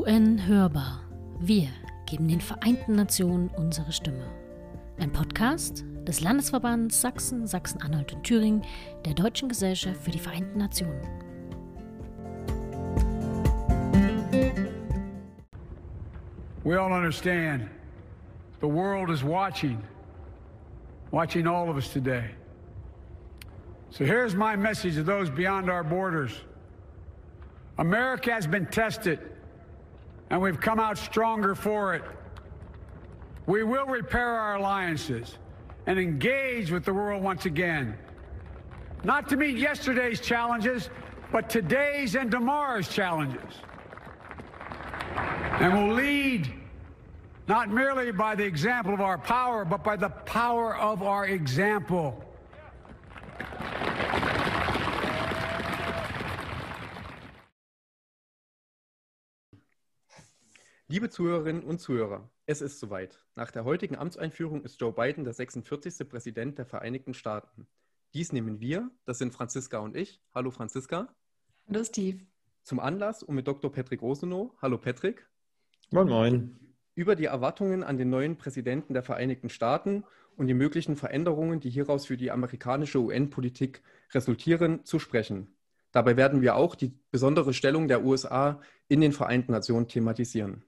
UN hörbar. Wir geben den Vereinten Nationen unsere Stimme. Ein Podcast des Landesverbands Sachsen, Sachsen-Anhalt und Thüringen der Deutschen Gesellschaft für die Vereinten Nationen. We all understand the world is watching, watching all of us today. So here's my message to those beyond our borders. America has been tested, and we've come out stronger for it. We will repair our alliances and engage with the world once again. Not to meet yesterday's challenges, but today's and tomorrow's challenges. And we'll lead not merely by the example of our power, but by the power of our example. Liebe Zuhörerinnen und Zuhörer, es ist soweit. Nach der heutigen Amtseinführung ist Joe Biden der 46. Präsident der Vereinigten Staaten. Dies nehmen wir, das sind Franziska und ich. Hallo Franziska. Hallo Steve. Zum Anlass, um mit Dr. Patrick Rosenow, hallo Patrick, Moin, moin. über die Erwartungen an den neuen Präsidenten der Vereinigten Staaten und die möglichen Veränderungen, die hieraus für die amerikanische UN-Politik resultieren, zu sprechen. Dabei werden wir auch die besondere Stellung der USA in den Vereinten Nationen thematisieren.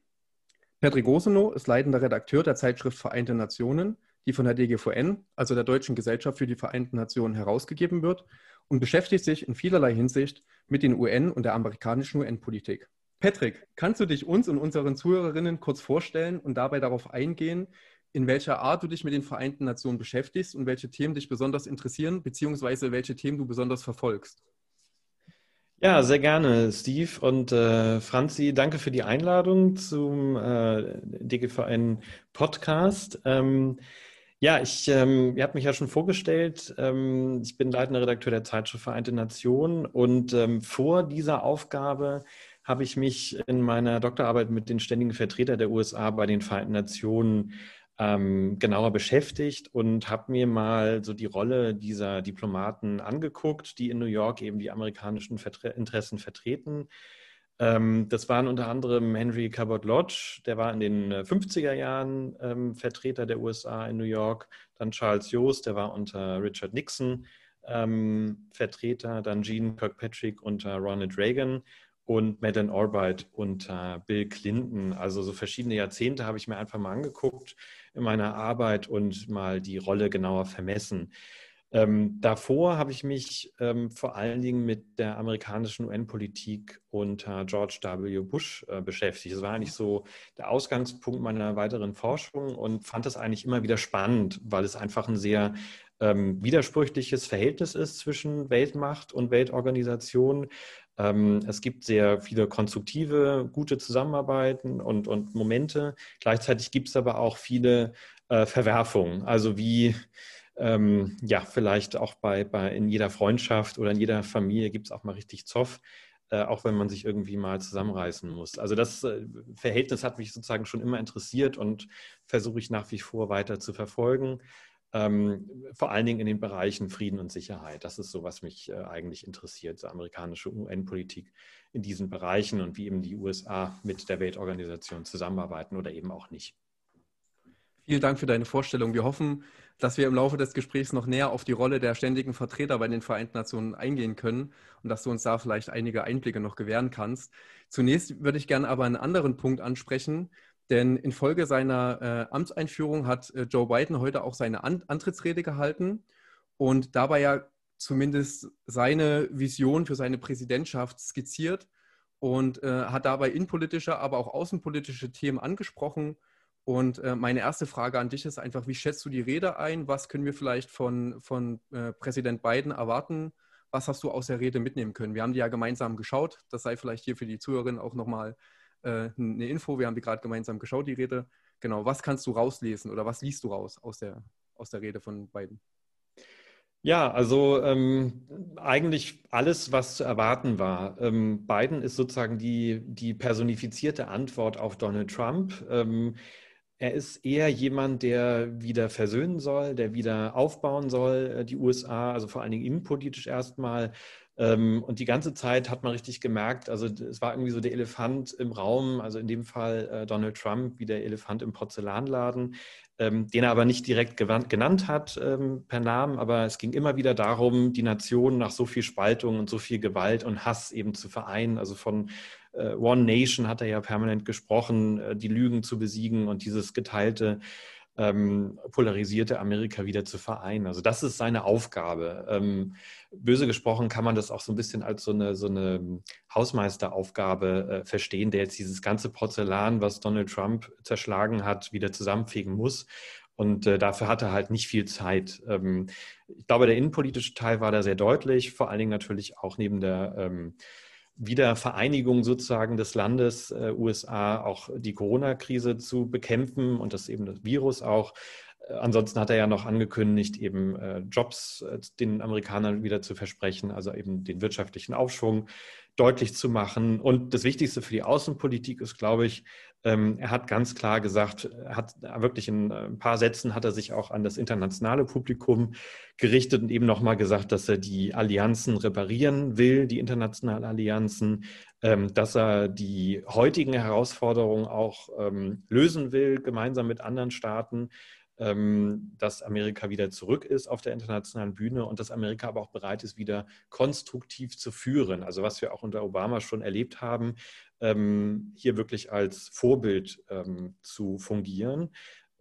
Patrick Rosenow ist leitender Redakteur der Zeitschrift Vereinte Nationen, die von der DGVN, also der Deutschen Gesellschaft für die Vereinten Nationen, herausgegeben wird und beschäftigt sich in vielerlei Hinsicht mit den UN und der amerikanischen UN-Politik. Patrick, kannst du dich uns und unseren Zuhörerinnen kurz vorstellen und dabei darauf eingehen, in welcher Art du dich mit den Vereinten Nationen beschäftigst und welche Themen dich besonders interessieren, beziehungsweise welche Themen du besonders verfolgst? Ja, sehr gerne, Steve und äh, Franzi. Danke für die Einladung zum äh, DGVN Podcast. Ähm, ja, ich, ähm, ihr habt mich ja schon vorgestellt. Ähm, ich bin leitender Redakteur der Zeitschrift Vereinte Nationen und ähm, vor dieser Aufgabe habe ich mich in meiner Doktorarbeit mit den ständigen Vertretern der USA bei den Vereinten Nationen ähm, genauer beschäftigt und habe mir mal so die Rolle dieser Diplomaten angeguckt, die in New York eben die amerikanischen Vertre Interessen vertreten. Ähm, das waren unter anderem Henry Cabot Lodge, der war in den 50er Jahren ähm, Vertreter der USA in New York, dann Charles Jost, der war unter Richard Nixon ähm, Vertreter, dann Gene Kirkpatrick unter Ronald Reagan und Madeleine Albright unter Bill Clinton. Also so verschiedene Jahrzehnte habe ich mir einfach mal angeguckt in meiner Arbeit und mal die Rolle genauer vermessen. Ähm, davor habe ich mich ähm, vor allen Dingen mit der amerikanischen UN-Politik unter George W. Bush äh, beschäftigt. Das war eigentlich so der Ausgangspunkt meiner weiteren Forschung und fand das eigentlich immer wieder spannend, weil es einfach ein sehr ähm, widersprüchliches Verhältnis ist zwischen Weltmacht und Weltorganisation. Ähm, es gibt sehr viele konstruktive, gute Zusammenarbeiten und, und Momente. Gleichzeitig gibt es aber auch viele äh, Verwerfungen. Also wie ähm, ja, vielleicht auch bei, bei in jeder Freundschaft oder in jeder Familie gibt es auch mal richtig Zoff, äh, auch wenn man sich irgendwie mal zusammenreißen muss. Also das äh, Verhältnis hat mich sozusagen schon immer interessiert und versuche ich nach wie vor weiter zu verfolgen. Ähm, vor allen Dingen in den Bereichen Frieden und Sicherheit. Das ist so, was mich äh, eigentlich interessiert, so amerikanische UN-Politik in diesen Bereichen und wie eben die USA mit der Weltorganisation zusammenarbeiten oder eben auch nicht. Vielen Dank für deine Vorstellung. Wir hoffen, dass wir im Laufe des Gesprächs noch näher auf die Rolle der ständigen Vertreter bei den Vereinten Nationen eingehen können und dass du uns da vielleicht einige Einblicke noch gewähren kannst. Zunächst würde ich gerne aber einen anderen Punkt ansprechen, denn infolge seiner äh, Amtseinführung hat äh, Joe Biden heute auch seine An Antrittsrede gehalten und dabei ja zumindest seine Vision für seine Präsidentschaft skizziert und äh, hat dabei innenpolitische, aber auch außenpolitische Themen angesprochen. Und äh, meine erste Frage an dich ist einfach, wie schätzt du die Rede ein? Was können wir vielleicht von, von äh, Präsident Biden erwarten? Was hast du aus der Rede mitnehmen können? Wir haben die ja gemeinsam geschaut. Das sei vielleicht hier für die Zuhörerinnen auch nochmal äh, eine Info. Wir haben die gerade gemeinsam geschaut, die Rede. Genau, was kannst du rauslesen oder was liest du raus aus der, aus der Rede von Biden? Ja, also ähm, eigentlich alles, was zu erwarten war. Ähm, Biden ist sozusagen die, die personifizierte Antwort auf Donald Trump. Ähm, er ist eher jemand, der wieder versöhnen soll, der wieder aufbauen soll, äh, die USA, also vor allen Dingen innenpolitisch erstmal und die ganze Zeit hat man richtig gemerkt, also es war irgendwie so der Elefant im Raum, also in dem Fall äh, Donald Trump wie der Elefant im Porzellanladen, ähm, den er aber nicht direkt genannt hat ähm, per Namen, aber es ging immer wieder darum, die Nation nach so viel Spaltung und so viel Gewalt und Hass eben zu vereinen. Also von äh, One Nation hat er ja permanent gesprochen, äh, die Lügen zu besiegen und dieses geteilte ähm, polarisierte Amerika wieder zu vereinen. Also das ist seine Aufgabe. Ähm, böse gesprochen kann man das auch so ein bisschen als so eine, so eine Hausmeisteraufgabe äh, verstehen, der jetzt dieses ganze Porzellan, was Donald Trump zerschlagen hat, wieder zusammenfegen muss. Und äh, dafür hat er halt nicht viel Zeit. Ähm, ich glaube, der innenpolitische Teil war da sehr deutlich, vor allen Dingen natürlich auch neben der ähm, Wiedervereinigung sozusagen des Landes äh, USA auch die Corona-Krise zu bekämpfen und das eben das Virus auch. Äh, ansonsten hat er ja noch angekündigt, eben äh, Jobs äh, den Amerikanern wieder zu versprechen, also eben den wirtschaftlichen Aufschwung deutlich zu machen. Und das Wichtigste für die Außenpolitik ist, glaube ich, ähm, er hat ganz klar gesagt, hat wirklich in äh, ein paar Sätzen hat er sich auch an das internationale Publikum gerichtet und eben nochmal gesagt, dass er die Allianzen reparieren will, die internationalen Allianzen, ähm, dass er die heutigen Herausforderungen auch ähm, lösen will, gemeinsam mit anderen Staaten ähm, dass Amerika wieder zurück ist auf der internationalen Bühne und dass Amerika aber auch bereit ist, wieder konstruktiv zu führen. Also was wir auch unter Obama schon erlebt haben, ähm, hier wirklich als Vorbild ähm, zu fungieren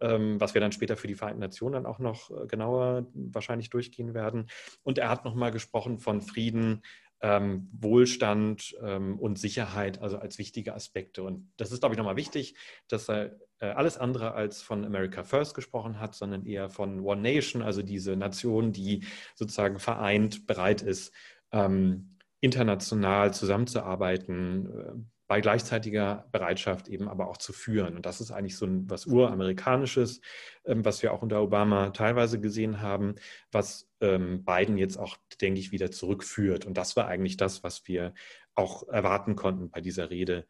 was wir dann später für die Vereinten Nationen dann auch noch äh, genauer wahrscheinlich durchgehen werden. Und er hat nochmal gesprochen von Frieden, ähm, Wohlstand ähm, und Sicherheit, also als wichtige Aspekte. Und das ist, glaube ich, nochmal wichtig, dass er äh, alles andere als von America First gesprochen hat, sondern eher von One Nation, also diese Nation, die sozusagen vereint bereit ist, ähm, international zusammenzuarbeiten, äh, bei gleichzeitiger Bereitschaft eben aber auch zu führen. Und das ist eigentlich so ein, was Uramerikanisches, ähm, was wir auch unter Obama teilweise gesehen haben, was ähm, Biden jetzt auch, denke ich, wieder zurückführt. Und das war eigentlich das, was wir auch erwarten konnten bei dieser Rede.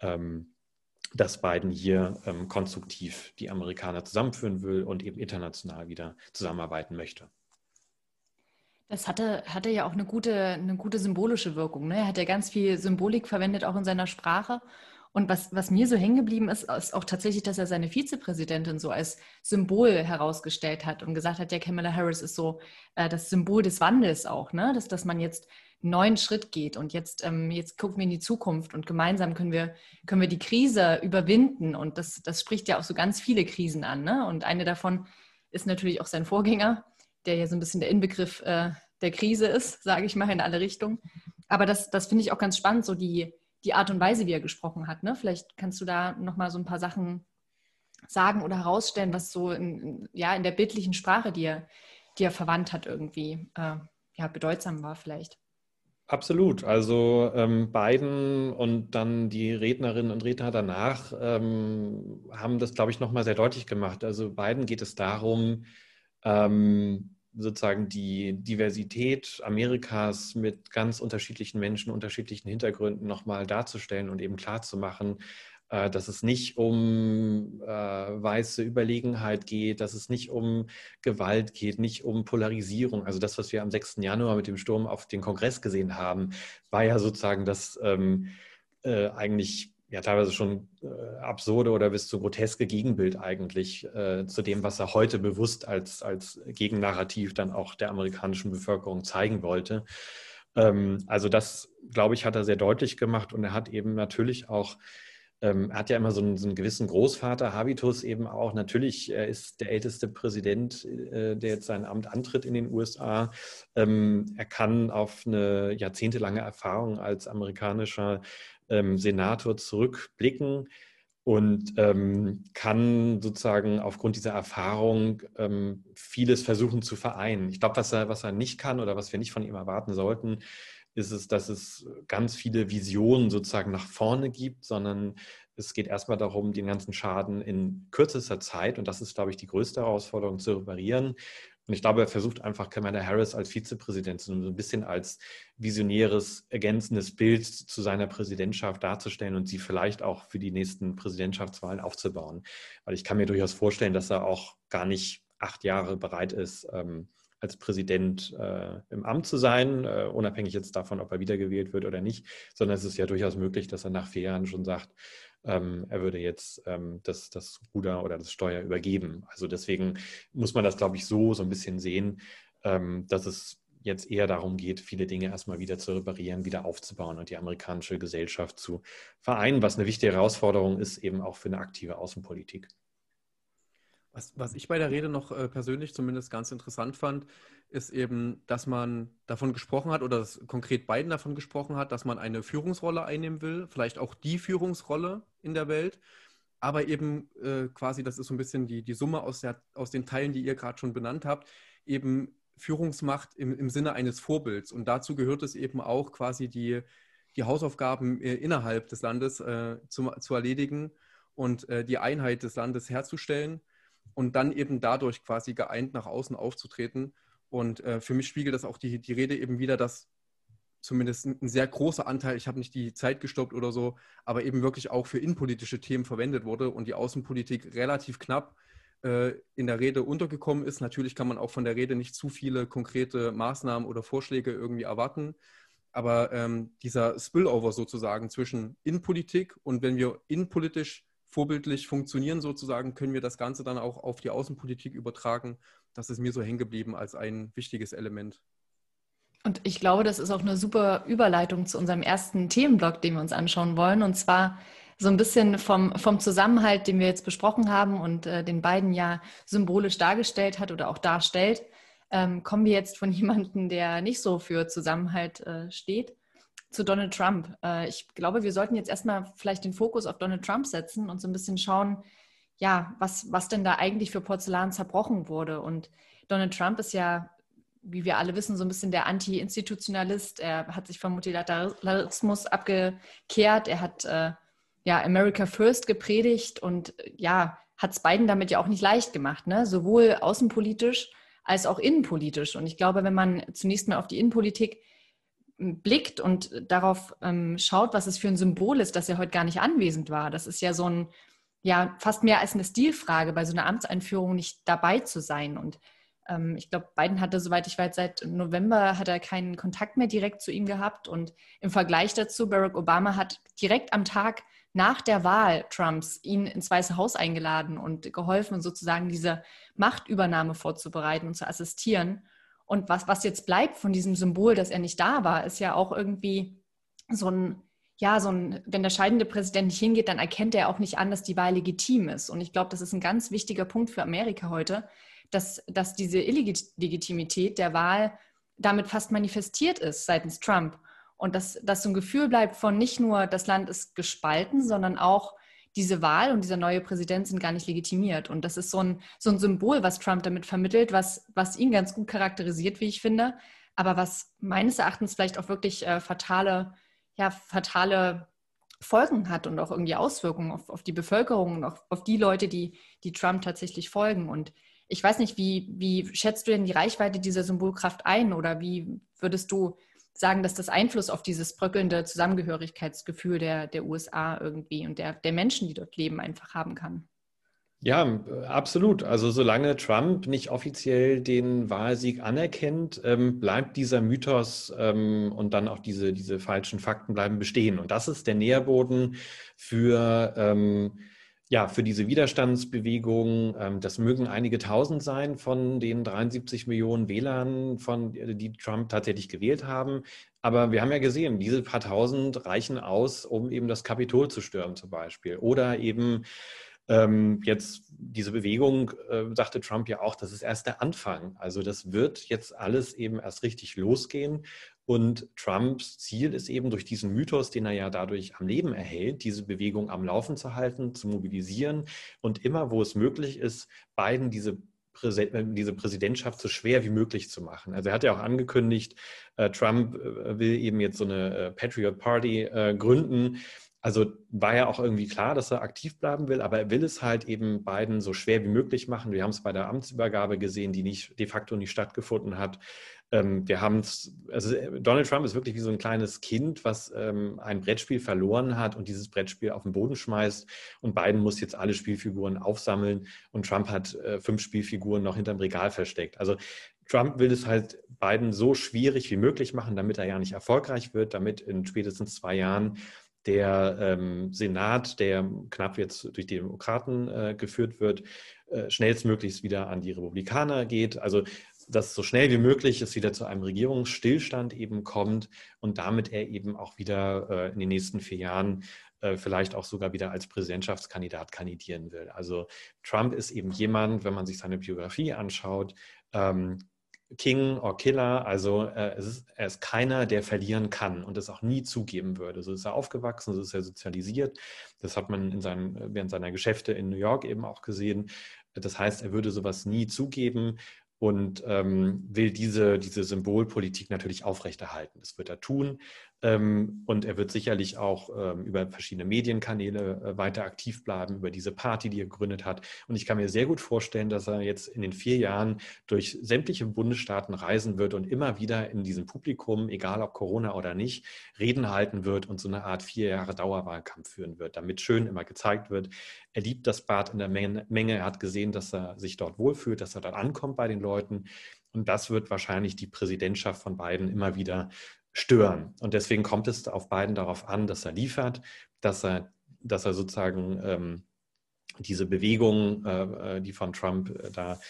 Ähm, dass Biden hier ähm, konstruktiv die Amerikaner zusammenführen will und eben international wieder zusammenarbeiten möchte. Das hatte, hatte ja auch eine gute, eine gute symbolische Wirkung. Ne? Er hat ja ganz viel Symbolik verwendet, auch in seiner Sprache. Und was, was mir so hängen geblieben ist, ist auch tatsächlich, dass er seine Vizepräsidentin so als Symbol herausgestellt hat und gesagt hat, ja, Kamala Harris ist so äh, das Symbol des Wandels auch, ne? dass, dass man jetzt neuen Schritt geht. Und jetzt, ähm, jetzt gucken wir in die Zukunft und gemeinsam können wir, können wir die Krise überwinden. Und das, das spricht ja auch so ganz viele Krisen an. Ne? Und eine davon ist natürlich auch sein Vorgänger, der ja so ein bisschen der Inbegriff äh, der Krise ist, sage ich mal, in alle Richtungen. Aber das, das finde ich auch ganz spannend, so die, die Art und Weise, wie er gesprochen hat. Ne? Vielleicht kannst du da nochmal so ein paar Sachen sagen oder herausstellen, was so in, ja, in der bildlichen Sprache, die er, die er verwandt hat, irgendwie äh, ja, bedeutsam war vielleicht. Absolut. Also ähm, Biden und dann die Rednerinnen und Redner danach ähm, haben das, glaube ich, nochmal sehr deutlich gemacht. Also Biden geht es darum, ähm, sozusagen die Diversität Amerikas mit ganz unterschiedlichen Menschen, unterschiedlichen Hintergründen nochmal darzustellen und eben klarzumachen, äh, dass es nicht um äh, weiße Überlegenheit geht, dass es nicht um Gewalt geht, nicht um Polarisierung. Also das, was wir am 6. Januar mit dem Sturm auf den Kongress gesehen haben, war ja sozusagen das ähm, äh, eigentlich ja teilweise schon äh, absurde oder bis zu groteske Gegenbild eigentlich äh, zu dem, was er heute bewusst als, als Gegennarrativ dann auch der amerikanischen Bevölkerung zeigen wollte. Ähm, also das, glaube ich, hat er sehr deutlich gemacht und er hat eben natürlich auch ähm, er hat ja immer so einen, so einen gewissen Großvater-Habitus eben auch. Natürlich, er ist der älteste Präsident, äh, der jetzt sein Amt antritt in den USA. Ähm, er kann auf eine jahrzehntelange Erfahrung als amerikanischer ähm, Senator zurückblicken und ähm, kann sozusagen aufgrund dieser Erfahrung ähm, vieles versuchen zu vereinen. Ich glaube, was er, was er nicht kann oder was wir nicht von ihm erwarten sollten, ist es, dass es ganz viele Visionen sozusagen nach vorne gibt, sondern es geht erstmal darum, den ganzen Schaden in kürzester Zeit, und das ist, glaube ich, die größte Herausforderung, zu reparieren. Und ich glaube, er versucht einfach Kamala Harris als Vizepräsident so ein bisschen als visionäres, ergänzendes Bild zu seiner Präsidentschaft darzustellen und sie vielleicht auch für die nächsten Präsidentschaftswahlen aufzubauen. Weil ich kann mir durchaus vorstellen, dass er auch gar nicht acht Jahre bereit ist, ähm, als Präsident äh, im Amt zu sein, äh, unabhängig jetzt davon, ob er wiedergewählt wird oder nicht, sondern es ist ja durchaus möglich, dass er nach vier Jahren schon sagt, ähm, er würde jetzt ähm, das, das Ruder oder das Steuer übergeben. Also deswegen muss man das, glaube ich, so so ein bisschen sehen, ähm, dass es jetzt eher darum geht, viele Dinge erstmal wieder zu reparieren, wieder aufzubauen und die amerikanische Gesellschaft zu vereinen, was eine wichtige Herausforderung ist, eben auch für eine aktive Außenpolitik. Was, was ich bei der Rede noch äh, persönlich zumindest ganz interessant fand, ist eben, dass man davon gesprochen hat oder dass konkret Biden davon gesprochen hat, dass man eine Führungsrolle einnehmen will, vielleicht auch die Führungsrolle in der Welt, aber eben äh, quasi, das ist so ein bisschen die, die Summe aus, der, aus den Teilen, die ihr gerade schon benannt habt, eben Führungsmacht im, im Sinne eines Vorbilds. Und dazu gehört es eben auch quasi die, die Hausaufgaben äh, innerhalb des Landes äh, zu, zu erledigen und äh, die Einheit des Landes herzustellen und dann eben dadurch quasi geeint nach außen aufzutreten. Und äh, für mich spiegelt das auch die, die Rede eben wieder, dass zumindest ein, sehr großer Anteil, ich habe nicht die Zeit gestoppt oder so, aber eben wirklich auch für innenpolitische Themen verwendet wurde und die Außenpolitik relativ knapp äh, in der Rede untergekommen ist. Natürlich kann man auch von der Rede nicht zu viele konkrete Maßnahmen oder Vorschläge irgendwie erwarten. Aber ähm, dieser Spillover sozusagen zwischen Innenpolitik und wenn wir innenpolitisch vorbildlich funktionieren sozusagen, können wir das Ganze dann auch auf die Außenpolitik übertragen. Das ist mir so hängen geblieben als ein wichtiges Element. Und ich glaube, das ist auch eine super Überleitung zu unserem ersten Themenblock, den wir uns anschauen wollen. Und zwar so ein bisschen vom, vom Zusammenhalt, den wir jetzt besprochen haben und äh, den beiden ja symbolisch dargestellt hat oder auch darstellt, ähm, kommen wir jetzt von jemandem, der nicht so für Zusammenhalt äh, steht, zu Donald Trump. Äh, ich glaube, wir sollten jetzt erstmal vielleicht den Fokus auf Donald Trump setzen und so ein bisschen schauen, ja, was, was denn da eigentlich für Porzellan zerbrochen wurde. Und Donald Trump ist ja, wie wir alle wissen, so ein bisschen der Anti-Institutionalist. Er hat sich vom Multilateralismus abgekehrt. Er hat äh, ja, America First gepredigt und ja, hat es beiden damit ja auch nicht leicht gemacht, ne? sowohl außenpolitisch als auch innenpolitisch. Und ich glaube, wenn man zunächst mal auf die Innenpolitik blickt und darauf ähm, schaut, was es für ein Symbol ist, dass er heute gar nicht anwesend war, das ist ja so ein, ja, fast mehr als eine Stilfrage, bei so einer Amtseinführung nicht dabei zu sein. Und ähm, ich glaube, Biden hatte, soweit ich weiß, seit November hat er keinen Kontakt mehr direkt zu ihm gehabt. Und im Vergleich dazu, Barack Obama hat direkt am Tag nach der Wahl Trumps ihn ins Weiße Haus eingeladen und geholfen, sozusagen diese Machtübernahme vorzubereiten und zu assistieren. Und was, was jetzt bleibt von diesem Symbol, dass er nicht da war, ist ja auch irgendwie so ein, ja, so ein, wenn der scheidende Präsident nicht hingeht, dann erkennt er auch nicht an, dass die Wahl legitim ist. Und ich glaube, das ist ein ganz wichtiger Punkt für Amerika heute, dass, dass diese Illegitimität der Wahl damit fast manifestiert ist seitens Trump. Und dass, dass so ein Gefühl bleibt von nicht nur, das Land ist gespalten, sondern auch diese Wahl und dieser neue Präsident sind gar nicht legitimiert. Und das ist so ein, so ein Symbol, was Trump damit vermittelt, was, was ihn ganz gut charakterisiert, wie ich finde, aber was meines Erachtens vielleicht auch wirklich äh, fatale, ja, fatale Folgen hat und auch irgendwie Auswirkungen auf, auf die Bevölkerung und auch auf die Leute, die, die Trump tatsächlich folgen. Und ich weiß nicht, wie, wie schätzt du denn die Reichweite dieser Symbolkraft ein oder wie würdest du sagen, dass das Einfluss auf dieses bröckelnde Zusammengehörigkeitsgefühl der, der USA irgendwie und der, der Menschen, die dort leben, einfach haben kann. Ja, absolut. Also solange Trump nicht offiziell den Wahlsieg anerkennt, ähm, bleibt dieser Mythos ähm, und dann auch diese, diese falschen Fakten bleiben bestehen. Und das ist der Nährboden für ähm, ja, für diese Widerstandsbewegung, ähm, das mögen einige tausend sein von den 73 Millionen Wählern, von, die Trump tatsächlich gewählt haben. Aber wir haben ja gesehen, diese paar tausend reichen aus, um eben das Kapitol zu stürmen zum Beispiel. Oder eben ähm, jetzt diese Bewegung, äh, sagte Trump ja auch, das ist erst der Anfang. Also das wird jetzt alles eben erst richtig losgehen. Und Trumps Ziel ist eben durch diesen Mythos, den er ja dadurch am Leben erhält, diese Bewegung am Laufen zu halten, zu mobilisieren und immer, wo es möglich ist, Biden diese äh, diese Präsidentschaft so schwer wie möglich zu machen. Also er hat ja auch angekündigt, äh, Trump äh, will eben jetzt so eine Patriot Party gründen. Also war ja auch irgendwie klar, dass er aktiv bleiben will, aber er will es halt eben Biden so schwer wie möglich machen. Wir haben es bei der Amtsübergabe gesehen, die nicht de facto nicht stattgefunden hat. Ähm, wir haben also äh, Donald Trump ist wirklich wie so ein kleines Kind, was ähm, ein Brettspiel verloren hat und dieses Brettspiel auf den Boden schmeißt und Biden muss jetzt alle Spielfiguren aufsammeln und Trump hat äh, fünf Spielfiguren noch hinterm Regal versteckt. Also Trump will es halt Biden so schwierig wie möglich machen, damit er ja nicht erfolgreich wird, damit in spätestens zwei Jahren der ähm, Senat, der knapp jetzt durch die Demokraten äh, geführt wird, äh, schnellstmöglichst wieder an die Republikaner geht. Also dass so schnell wie möglich es wieder zu einem Regierungsstillstand eben kommt und damit er eben auch wieder äh, in den nächsten vier Jahren äh, vielleicht auch sogar wieder als Präsidentschaftskandidat kandidieren will. Also Trump ist eben jemand, wenn man sich seine Biografie anschaut, ähm, King or Killer, also äh, ist, er ist keiner, der verlieren kann und es auch nie zugeben würde. So ist er aufgewachsen, so ist er sozialisiert. Das hat man in seinen, während seiner Geschäfte in New York eben auch gesehen. Das heißt, er würde sowas nie zugeben und ähm, will diese, diese Symbolpolitik natürlich aufrechterhalten. Das wird er tun. Ähm, und er wird sicherlich auch ähm, über verschiedene Medienkanäle äh, weiter aktiv bleiben, über diese Party, die er gegründet hat. Und ich kann mir sehr gut vorstellen, dass er jetzt in den vier Jahren durch sämtliche Bundesstaaten reisen wird und immer wieder in diesem Publikum, egal ob Corona oder nicht, Reden halten wird und so eine Art vier Jahre Dauerwahlkampf führen wird, damit schön immer gezeigt wird, er liebt das Bad in der Menge. Er hat gesehen, dass er sich dort wohlfühlt, dass er dort ankommt bei den Leuten. Und das wird wahrscheinlich die Präsidentschaft von Biden immer wieder stören. Und deswegen kommt es auf beiden darauf an, dass er liefert, dass er, dass er sozusagen ähm, diese Bewegung, äh, äh die von Trump äh, da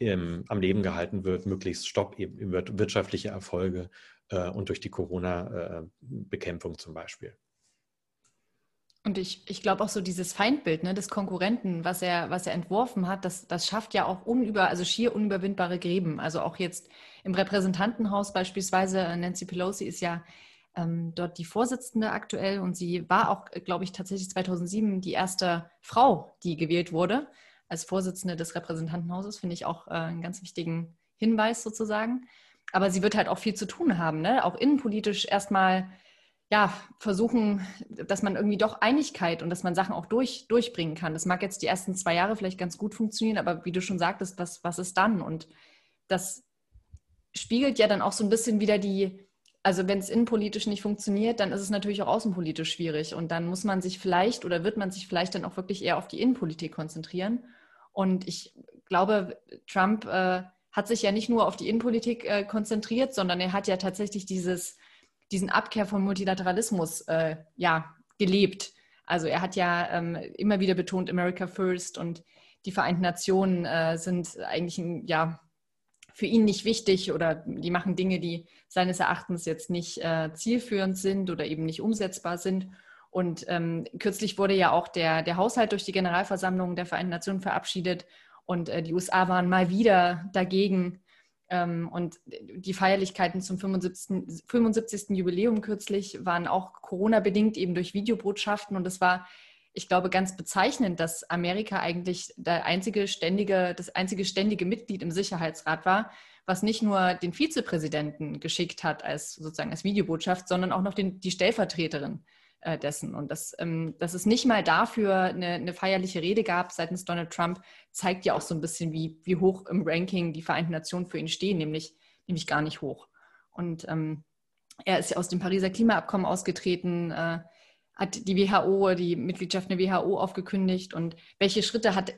ähm, am Leben gehalten wird, möglichst stoppt, eben wirtschaftliche Erfolge äh, und durch die Corona-Bekämpfung zum Beispiel. Und ich, ich glaube auch so dieses Feindbild ne, des Konkurrenten, was er, was er entworfen hat, das, das schafft ja auch unüber, also schier unüberwindbare Gräben. Also auch jetzt im Repräsentantenhaus beispielsweise, äh, Nancy Pelosi ist ja ähm, dort die Vorsitzende aktuell und sie war auch, glaube ich, tatsächlich 2007 die erste Frau, die gewählt wurde als Vorsitzende des Repräsentantenhauses. Finde ich auch äh, einen ganz wichtigen Hinweis sozusagen. Aber sie wird halt auch viel zu tun haben, ne? auch innenpolitisch erstmal ja, versuchen, dass man irgendwie doch Einigkeit und dass man Sachen auch durch, durchbringen kann. Das mag jetzt die ersten zwei Jahre vielleicht ganz gut funktionieren, aber wie du schon sagtest, was, was ist dann? Und das spiegelt ja dann auch so ein bisschen wieder die, also wenn es innenpolitisch nicht funktioniert, dann ist es natürlich auch außenpolitisch schwierig. Und dann muss man sich vielleicht oder wird man sich vielleicht dann auch wirklich eher auf die Innenpolitik konzentrieren. Und ich glaube, Trump äh, hat sich ja nicht nur auf die Innenpolitik äh, konzentriert, sondern er hat ja tatsächlich dieses diesen Abkehr von Multilateralismus äh, ja, gelebt. Also er hat ja ähm, immer wieder betont, America First und die Vereinten Nationen äh, sind eigentlich ein, ja, für ihn nicht wichtig oder die machen Dinge, die seines Erachtens jetzt nicht äh, zielführend sind oder eben nicht umsetzbar sind. Und ähm, kürzlich wurde ja auch der, der Haushalt durch die Generalversammlung der Vereinten Nationen verabschiedet und äh, die USA waren mal wieder dagegen, und die Feierlichkeiten zum 75. 75. Jubiläum kürzlich waren auch Corona-bedingt eben durch Videobotschaften. Und es war, ich glaube, ganz bezeichnend, dass Amerika eigentlich der einzige ständige, das einzige ständige Mitglied im Sicherheitsrat war, was nicht nur den Vizepräsidenten geschickt hat als sozusagen als Videobotschaft, sondern auch noch den, die Stellvertreterin äh, dessen. Und dass, ähm, dass es nicht mal dafür eine, eine, feierliche Rede gab seitens Donald Trump, zeigt ja auch so ein bisschen, wie, wie hoch im Ranking die Vereinten Nationen für ihn stehen, nämlich, nämlich gar nicht hoch. Und ähm, er ist ja aus dem Pariser Klimaabkommen ausgetreten, äh, hat die WHO, die Mitgliedschaft in der WHO aufgekündigt und welche Schritte hat,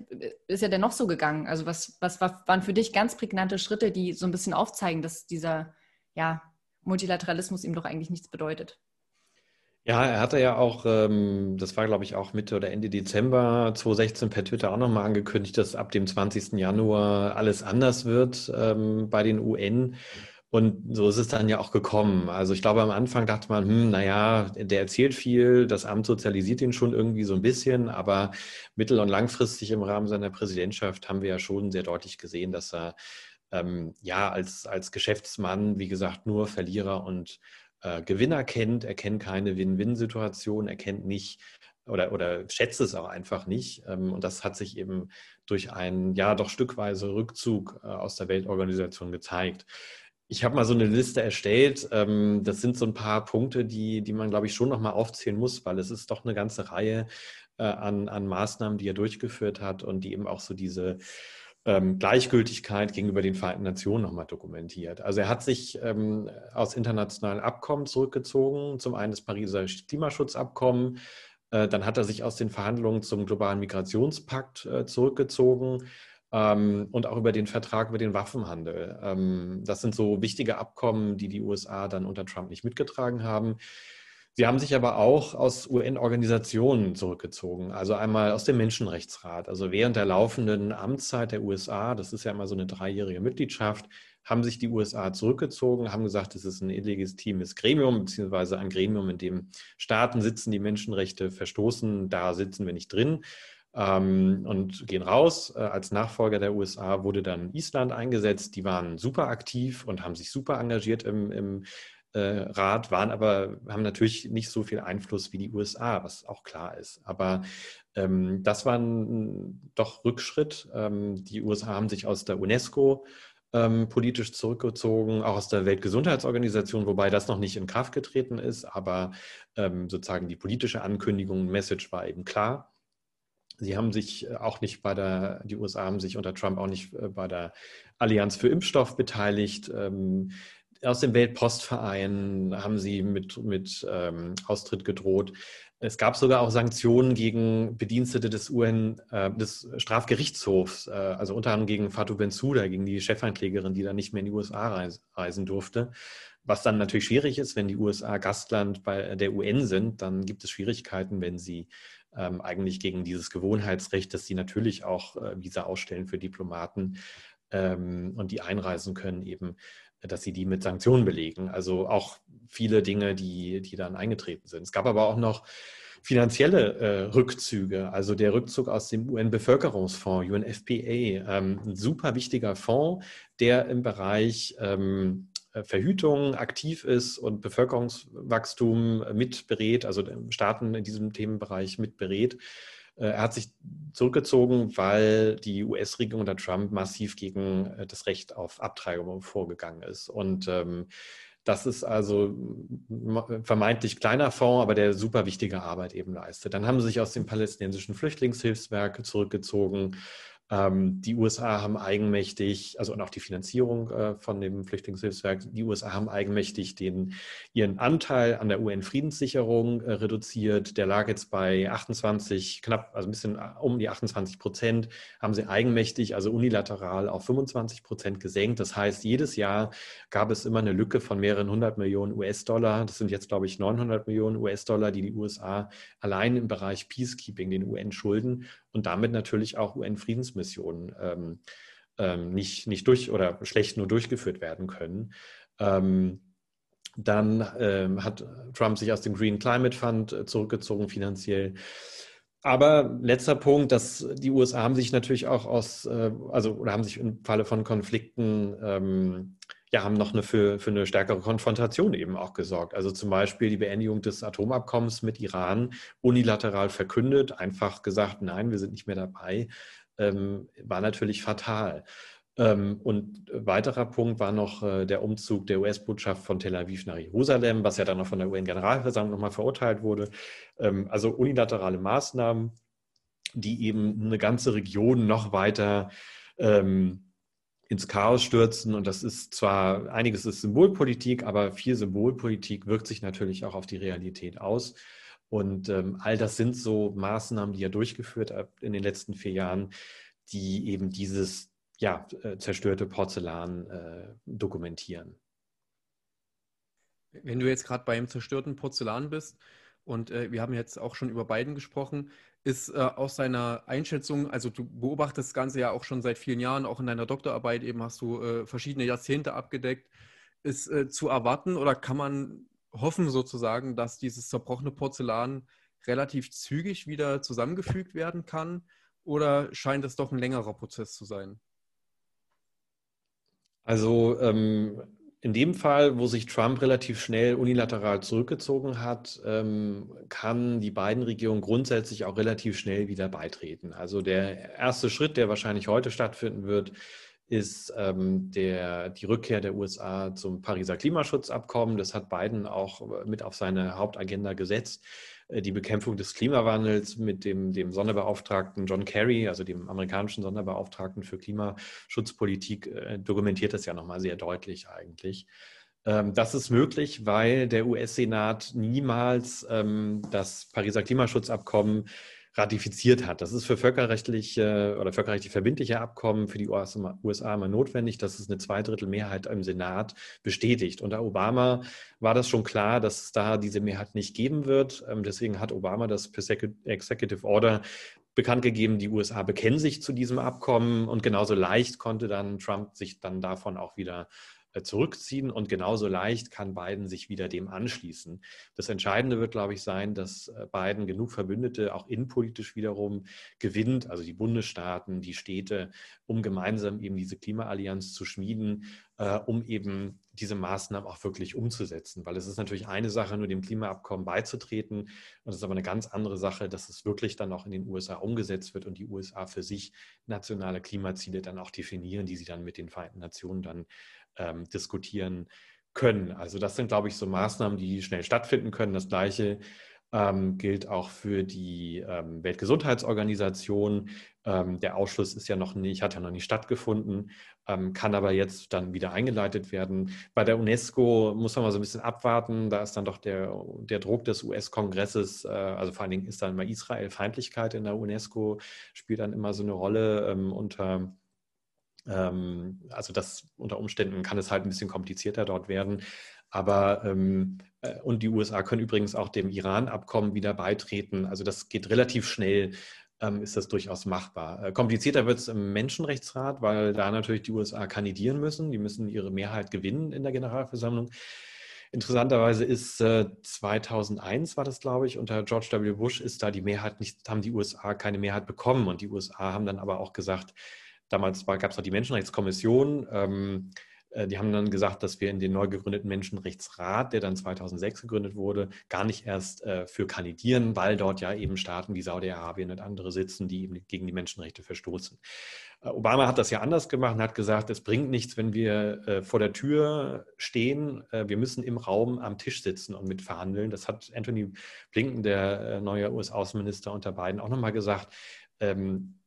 ist er denn noch so gegangen? Also was, was war, waren für dich ganz prägnante Schritte, die so ein bisschen aufzeigen, dass dieser ja, Multilateralismus ihm doch eigentlich nichts bedeutet? Ja, er hatte ja auch, ähm, das war glaube ich auch Mitte oder Ende Dezember 2016 per Twitter auch nochmal angekündigt, dass ab dem 20. Januar alles anders wird ähm, bei den UN. Und so ist es dann ja auch gekommen. Also ich glaube, am Anfang dachte man, hm, naja, der erzählt viel, das Amt sozialisiert ihn schon irgendwie so ein bisschen, aber mittel- und langfristig im Rahmen seiner Präsidentschaft haben wir ja schon sehr deutlich gesehen, dass er ähm, ja als, als Geschäftsmann, wie gesagt, nur Verlierer und äh, Gewinner kennt, er kennt keine Win-Win-Situation, er kennt nicht oder, oder schätzt es auch einfach nicht. Ähm, und das hat sich eben durch einen, ja, doch stückweise Rückzug äh, aus der Weltorganisation gezeigt. Ich habe mal so eine Liste erstellt. Ähm, das sind so ein paar Punkte, die, die man, glaube ich, schon nochmal aufzählen muss, weil es ist doch eine ganze Reihe äh, an, an Maßnahmen, die er durchgeführt hat und die eben auch so diese ähm, Gleichgültigkeit gegenüber den Vereinten Nationen nochmal dokumentiert. Also er hat sich ähm, aus internationalen Abkommen zurückgezogen, zum einen das Pariser Klimaschutzabkommen, äh, dann hat er sich aus den Verhandlungen zum globalen Migrationspakt äh, zurückgezogen. ähm, und auch über den Vertrag über den Waffenhandel. Ähm, das sind so wichtige Abkommen, die die USA dann unter Trump nicht mitgetragen haben. Sie haben sich aber auch aus UN-Organisationen zurückgezogen, also einmal aus dem Menschenrechtsrat. Also während der laufenden Amtszeit der USA, das ist ja immer so eine dreijährige Mitgliedschaft, haben sich die USA zurückgezogen, haben gesagt, es ist ein illegitimes Gremium, beziehungsweise ein Gremium, in dem Staaten sitzen, die Menschenrechte verstoßen. Da sitzen wir nicht drin ähm, und gehen raus. Äh, als Nachfolger der USA wurde dann Island eingesetzt. Die waren super aktiv und haben sich super engagiert im, im Rat, waren aber, haben natürlich nicht so viel Einfluss wie die USA, was auch klar ist. Aber ähm, das war ein doch Rückschritt. Ähm, die USA haben sich aus der UNESCO ähm, politisch zurückgezogen, auch aus der Weltgesundheitsorganisation, wobei das noch nicht in Kraft getreten ist, aber ähm, sozusagen die politische Ankündigung, Message war eben klar. Sie haben sich äh, auch nicht bei der, die USA haben sich unter Trump auch nicht äh, bei der Allianz für Impfstoff beteiligt. Aus dem Weltpostverein haben sie mit, mit ähm, Austritt gedroht. Es gab sogar auch Sanktionen gegen Bedienstete des UN, äh, des Strafgerichtshofs, äh, also unter anderem gegen Fatou Bensouda, gegen die Chefanklägerin, die dann nicht mehr in die USA reis, reisen durfte. Was dann natürlich schwierig ist, wenn die USA Gastland bei der UN sind, dann gibt es Schwierigkeiten, wenn sie ähm, eigentlich gegen dieses Gewohnheitsrecht, dass sie natürlich auch äh, Visa ausstellen für Diplomaten ähm, und die einreisen können, eben, dass sie die mit Sanktionen belegen. Also auch viele Dinge, die, die dann eingetreten sind. Es gab aber auch noch finanzielle äh, Rückzüge, also der Rückzug aus dem UN-Bevölkerungsfonds, UNFPA, ähm, ein super wichtiger Fonds, der im Bereich ähm, äh, Verhütung aktiv ist und Bevölkerungswachstum mitberät, also Staaten in diesem Themenbereich mitberät. Äh, er hat sich zurückgezogen, weil die US-Regierung unter Trump massiv gegen äh, das Recht auf Abtreibung vorgegangen ist. Und ähm, das ist also vermeintlich kleiner Fonds, aber der super wichtige Arbeit eben leistet. Dann haben sie sich aus dem palästinensischen Flüchtlingshilfswerk zurückgezogen ähm, die USA haben eigenmächtig, also und auch die Finanzierung äh, von dem Flüchtlingshilfswerk, die USA haben eigenmächtig den, ihren Anteil an der UN-Friedenssicherung äh, reduziert. Der lag jetzt bei 28, knapp, also ein bisschen äh, um die 28 Prozent, haben sie eigenmächtig, also unilateral auf 25 Prozent gesenkt. Das heißt, jedes Jahr gab es immer eine Lücke von mehreren hundert Millionen US-Dollar. Das sind jetzt, glaube ich, 900 Millionen US-Dollar, die die USA allein im Bereich Peacekeeping den UN schulden und damit natürlich auch UN-Friedensmissionen ähm, ähm, nicht, nicht durch oder schlecht nur durchgeführt werden können. Ähm, dann ähm, hat Trump sich aus dem Green Climate Fund äh, zurückgezogen finanziell. Aber letzter Punkt, dass die USA haben sich natürlich auch aus, äh, also oder haben sich im Falle von Konflikten ähm, ja, haben noch eine für, für eine stärkere Konfrontation eben auch gesorgt. Also zum Beispiel die Beendigung des Atomabkommens mit Iran unilateral verkündet, einfach gesagt, nein, wir sind nicht mehr dabei, ähm, war natürlich fatal. Ähm, und weiterer Punkt war noch äh, der Umzug der US-Botschaft von Tel Aviv nach Jerusalem, was ja dann noch von der UN-Generalversammlung nochmal verurteilt wurde. Ähm, also unilaterale Maßnahmen, die eben eine ganze Region noch weiter ähm, ins Chaos stürzen. Und das ist zwar, einiges ist Symbolpolitik, aber viel Symbolpolitik wirkt sich natürlich auch auf die Realität aus. Und ähm, all das sind so Maßnahmen, die er durchgeführt hat in den letzten vier Jahren, die eben dieses ja, äh, zerstörte Porzellan äh, dokumentieren. Wenn du jetzt gerade beim zerstörten Porzellan bist, und äh, wir haben jetzt auch schon über Biden gesprochen, ist äh, aus seiner Einschätzung, also du beobachtest das Ganze ja auch schon seit vielen Jahren, auch in deiner Doktorarbeit eben hast du äh, verschiedene Jahrzehnte abgedeckt, ist äh, zu erwarten oder kann man hoffen sozusagen, dass dieses zerbrochene Porzellan relativ zügig wieder zusammengefügt werden kann oder scheint es doch ein längerer Prozess zu sein? Also ähm, in dem Fall, wo sich Trump relativ schnell unilateral zurückgezogen hat, ähm, kann die beiden Regierungen grundsätzlich auch relativ schnell wieder beitreten. Also der erste Schritt, der wahrscheinlich heute stattfinden wird, ist ähm, der, die Rückkehr der USA zum Pariser Klimaschutzabkommen. Das hat Biden auch mit auf seine Hauptagenda gesetzt. Äh, die Bekämpfung des Klimawandels mit dem, dem Sonderbeauftragten John Kerry, also dem amerikanischen Sonderbeauftragten für Klimaschutzpolitik, äh, dokumentiert das ja nochmal sehr deutlich eigentlich. Ähm, das ist möglich, weil der US-Senat niemals ähm, das Pariser Klimaschutzabkommen ratifiziert hat. Das ist für völkerrechtlich oder völkerrechtlich verbindliche Abkommen für die USA immer notwendig, dass es eine Zweidrittelmehrheit im Senat bestätigt. Unter Obama war das schon klar, dass es da diese Mehrheit nicht geben wird. Ähm, deswegen hat Obama das Executive Order bekannt gegeben, die USA bekennen sich zu diesem Abkommen und genauso leicht konnte dann Trump sich dann davon auch wieder äh, zurückziehen und genauso leicht kann Biden sich wieder dem anschließen. Das Entscheidende wird, glaube ich, sein, dass äh, Biden genug Verbündete auch innenpolitisch wiederum gewinnt, also die Bundesstaaten, die Städte, um gemeinsam eben diese Klimaallianz zu schmieden, äh, um eben diese Maßnahmen auch wirklich umzusetzen. Weil es ist natürlich eine Sache, nur dem Klimaabkommen beizutreten. Und es ist aber eine ganz andere Sache, dass es wirklich dann auch in den USA umgesetzt wird und die USA für sich nationale Klimaziele dann auch definieren, die sie dann mit den Vereinten Nationen dann ähm, diskutieren können. Also das sind, glaube ich, so Maßnahmen, die schnell stattfinden können. Das Gleiche ähm, gilt auch für die ähm, Weltgesundheitsorganisation. Ähm, der Ausschluss ist ja noch nicht, hat ja noch nicht stattgefunden, ähm, kann aber jetzt dann wieder eingeleitet werden. Bei der UNESCO muss man mal so ein bisschen abwarten. Da ist dann doch der, der Druck des US-Kongresses, äh, also vor allen Dingen ist dann mal Israel-Feindlichkeit in der UNESCO, spielt dann immer so eine Rolle ähm, unter ähm, also das unter Umständen kann es halt ein bisschen komplizierter dort werden. Aber ähm, äh, und die USA können übrigens auch dem Iran-Abkommen wieder beitreten. Also das geht relativ schnell, ähm, ist das durchaus machbar. Äh, komplizierter wird es im Menschenrechtsrat, weil da natürlich die USA kandidieren müssen. Die müssen ihre Mehrheit gewinnen in der Generalversammlung. Interessanterweise ist äh, 2001 war das, glaube ich, unter George W. Bush ist da die Mehrheit nicht, haben die USA keine Mehrheit bekommen und die USA haben dann aber auch gesagt, Damals gab es noch die Menschenrechtskommission. Ähm, äh, die haben dann gesagt, dass wir in den neu gegründeten Menschenrechtsrat, der dann 2006 gegründet wurde, gar nicht erst äh, für kandidieren, weil dort ja eben Staaten wie Saudi-Arabien und andere sitzen, die eben gegen die Menschenrechte verstoßen. Äh, Obama hat das ja anders gemacht und hat gesagt, es bringt nichts, wenn wir äh, vor der Tür stehen. Äh, wir müssen im Raum am Tisch sitzen und mitverhandeln. Das hat Anthony Blinken, der äh, neue US-Außenminister unter Biden, auch nochmal gesagt. Ähm,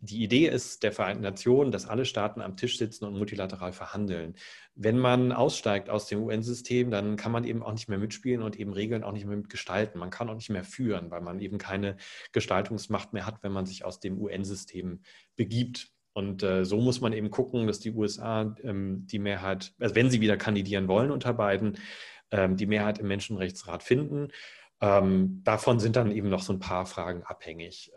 die Idee ist der Vereinten Nationen, dass alle Staaten am Tisch sitzen und multilateral verhandeln. Wenn man aussteigt aus dem UN-System, dann kann man eben auch nicht mehr mitspielen und eben Regeln auch nicht mehr mitgestalten. Man kann auch nicht mehr führen, weil man eben keine Gestaltungsmacht mehr hat, wenn man sich aus dem UN-System begibt. Und äh, so muss man eben gucken, dass die USA ähm, die Mehrheit, also wenn sie wieder kandidieren wollen unter beiden, ähm, die Mehrheit im Menschenrechtsrat finden. Ähm, davon sind dann eben noch so ein paar Fragen abhängig.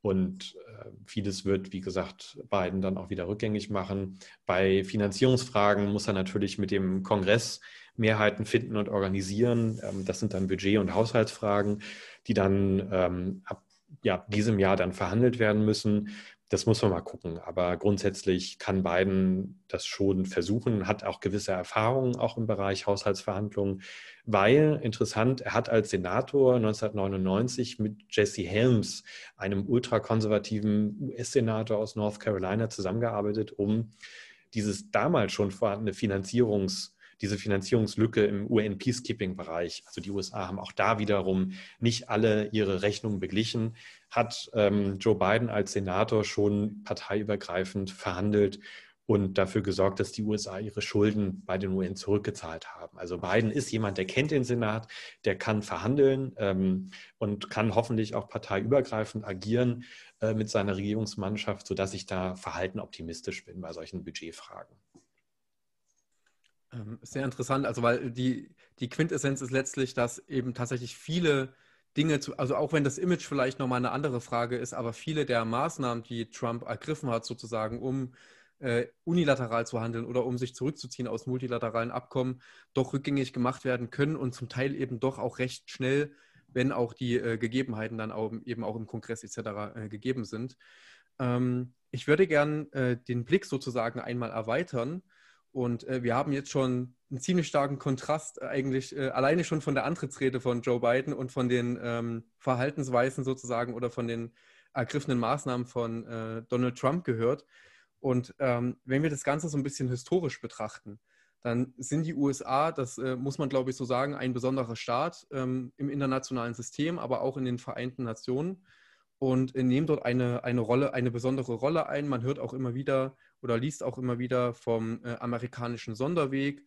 Und äh, vieles wird, wie gesagt, Biden dann auch wieder rückgängig machen. Bei Finanzierungsfragen muss er natürlich mit dem Kongress Mehrheiten finden und organisieren. Ähm, das sind dann Budget- und Haushaltsfragen, die dann ähm, ab ja, diesem Jahr dann verhandelt werden müssen. Das muss man mal gucken. Aber grundsätzlich kann Biden das schon versuchen, hat auch gewisse Erfahrungen auch im Bereich Haushaltsverhandlungen, weil interessant, er hat als Senator 1999 mit Jesse Helms, einem ultrakonservativen US-Senator aus North Carolina, zusammengearbeitet, um dieses damals schon vorhandene Finanzierungs- diese Finanzierungslücke im UN-Peacekeeping-Bereich. Also die USA haben auch da wiederum nicht alle ihre Rechnungen beglichen, hat ähm, Joe Biden als Senator schon parteiübergreifend verhandelt und dafür gesorgt, dass die USA ihre Schulden bei den UN zurückgezahlt haben. Also Biden ist jemand, der kennt den Senat, der kann verhandeln ähm, und kann hoffentlich auch parteiübergreifend agieren äh, mit seiner Regierungsmannschaft, sodass ich da verhalten optimistisch bin bei solchen Budgetfragen. Ähm, sehr interessant, also weil die, die Quintessenz ist letztlich, dass eben tatsächlich viele Dinge zu, also auch wenn das Image vielleicht nochmal eine andere Frage ist, aber viele der Maßnahmen, die Trump ergriffen hat, sozusagen, um äh, unilateral zu handeln oder um sich zurückzuziehen aus multilateralen Abkommen, doch rückgängig gemacht werden können und zum Teil eben doch auch recht schnell, wenn auch die äh, Gegebenheiten dann auch, eben auch im Kongress etc. Äh, gegeben sind. Ähm, ich würde gern äh, den Blick sozusagen einmal erweitern und äh, wir haben jetzt schon einen ziemlich starken Kontrast äh, eigentlich äh, alleine schon von der Antrittsrede von Joe Biden und von den ähm, Verhaltensweisen sozusagen oder von den ergriffenen Maßnahmen von äh, Donald Trump gehört. Und ähm, wenn wir das Ganze so ein bisschen historisch betrachten, dann sind die USA, das äh, muss man glaube ich so sagen, ein besonderer Staat ähm, im internationalen System, aber auch in den Vereinten Nationen und äh, nehmen dort eine, eine Rolle, eine besondere Rolle ein. Man hört auch immer wieder oder liest auch immer wieder vom äh, amerikanischen Sonderweg.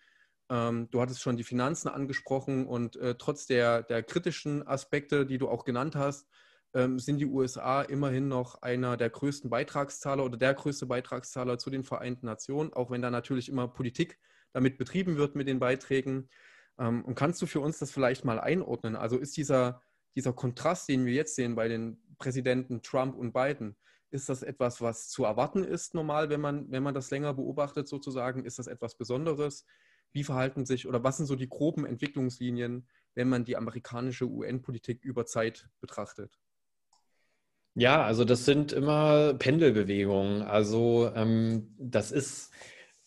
Ähm, du hattest schon die Finanzen angesprochen und äh, trotz der, der kritischen Aspekte, die du auch genannt hast, ähm, sind die USA immerhin noch einer der größten Beitragszahler oder der größte Beitragszahler zu den Vereinten Nationen, auch wenn da natürlich immer Politik damit betrieben wird mit den Beiträgen. Ähm, und kannst du für uns das vielleicht mal einordnen? Also ist dieser, dieser Kontrast, den wir jetzt sehen bei den Präsidenten Trump und Biden, ist das etwas, was zu erwarten ist normal, wenn man, wenn man das länger beobachtet sozusagen? Ist das etwas Besonderes? Wie verhalten sich oder was sind so die groben Entwicklungslinien, wenn man die amerikanische UN-Politik über Zeit betrachtet? Ja, also das sind immer Pendelbewegungen. Also ähm, das ist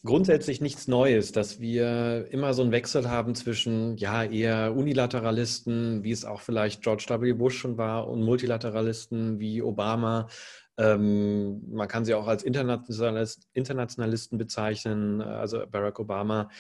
grundsätzlich nichts Neues, dass wir immer so einen Wechsel haben zwischen ja eher Unilateralisten, wie es auch vielleicht George W. Bush schon war, und Multilateralisten wie Obama. Ähm, man kann sie auch als Internationalist, Internationalisten bezeichnen, also Barack Obama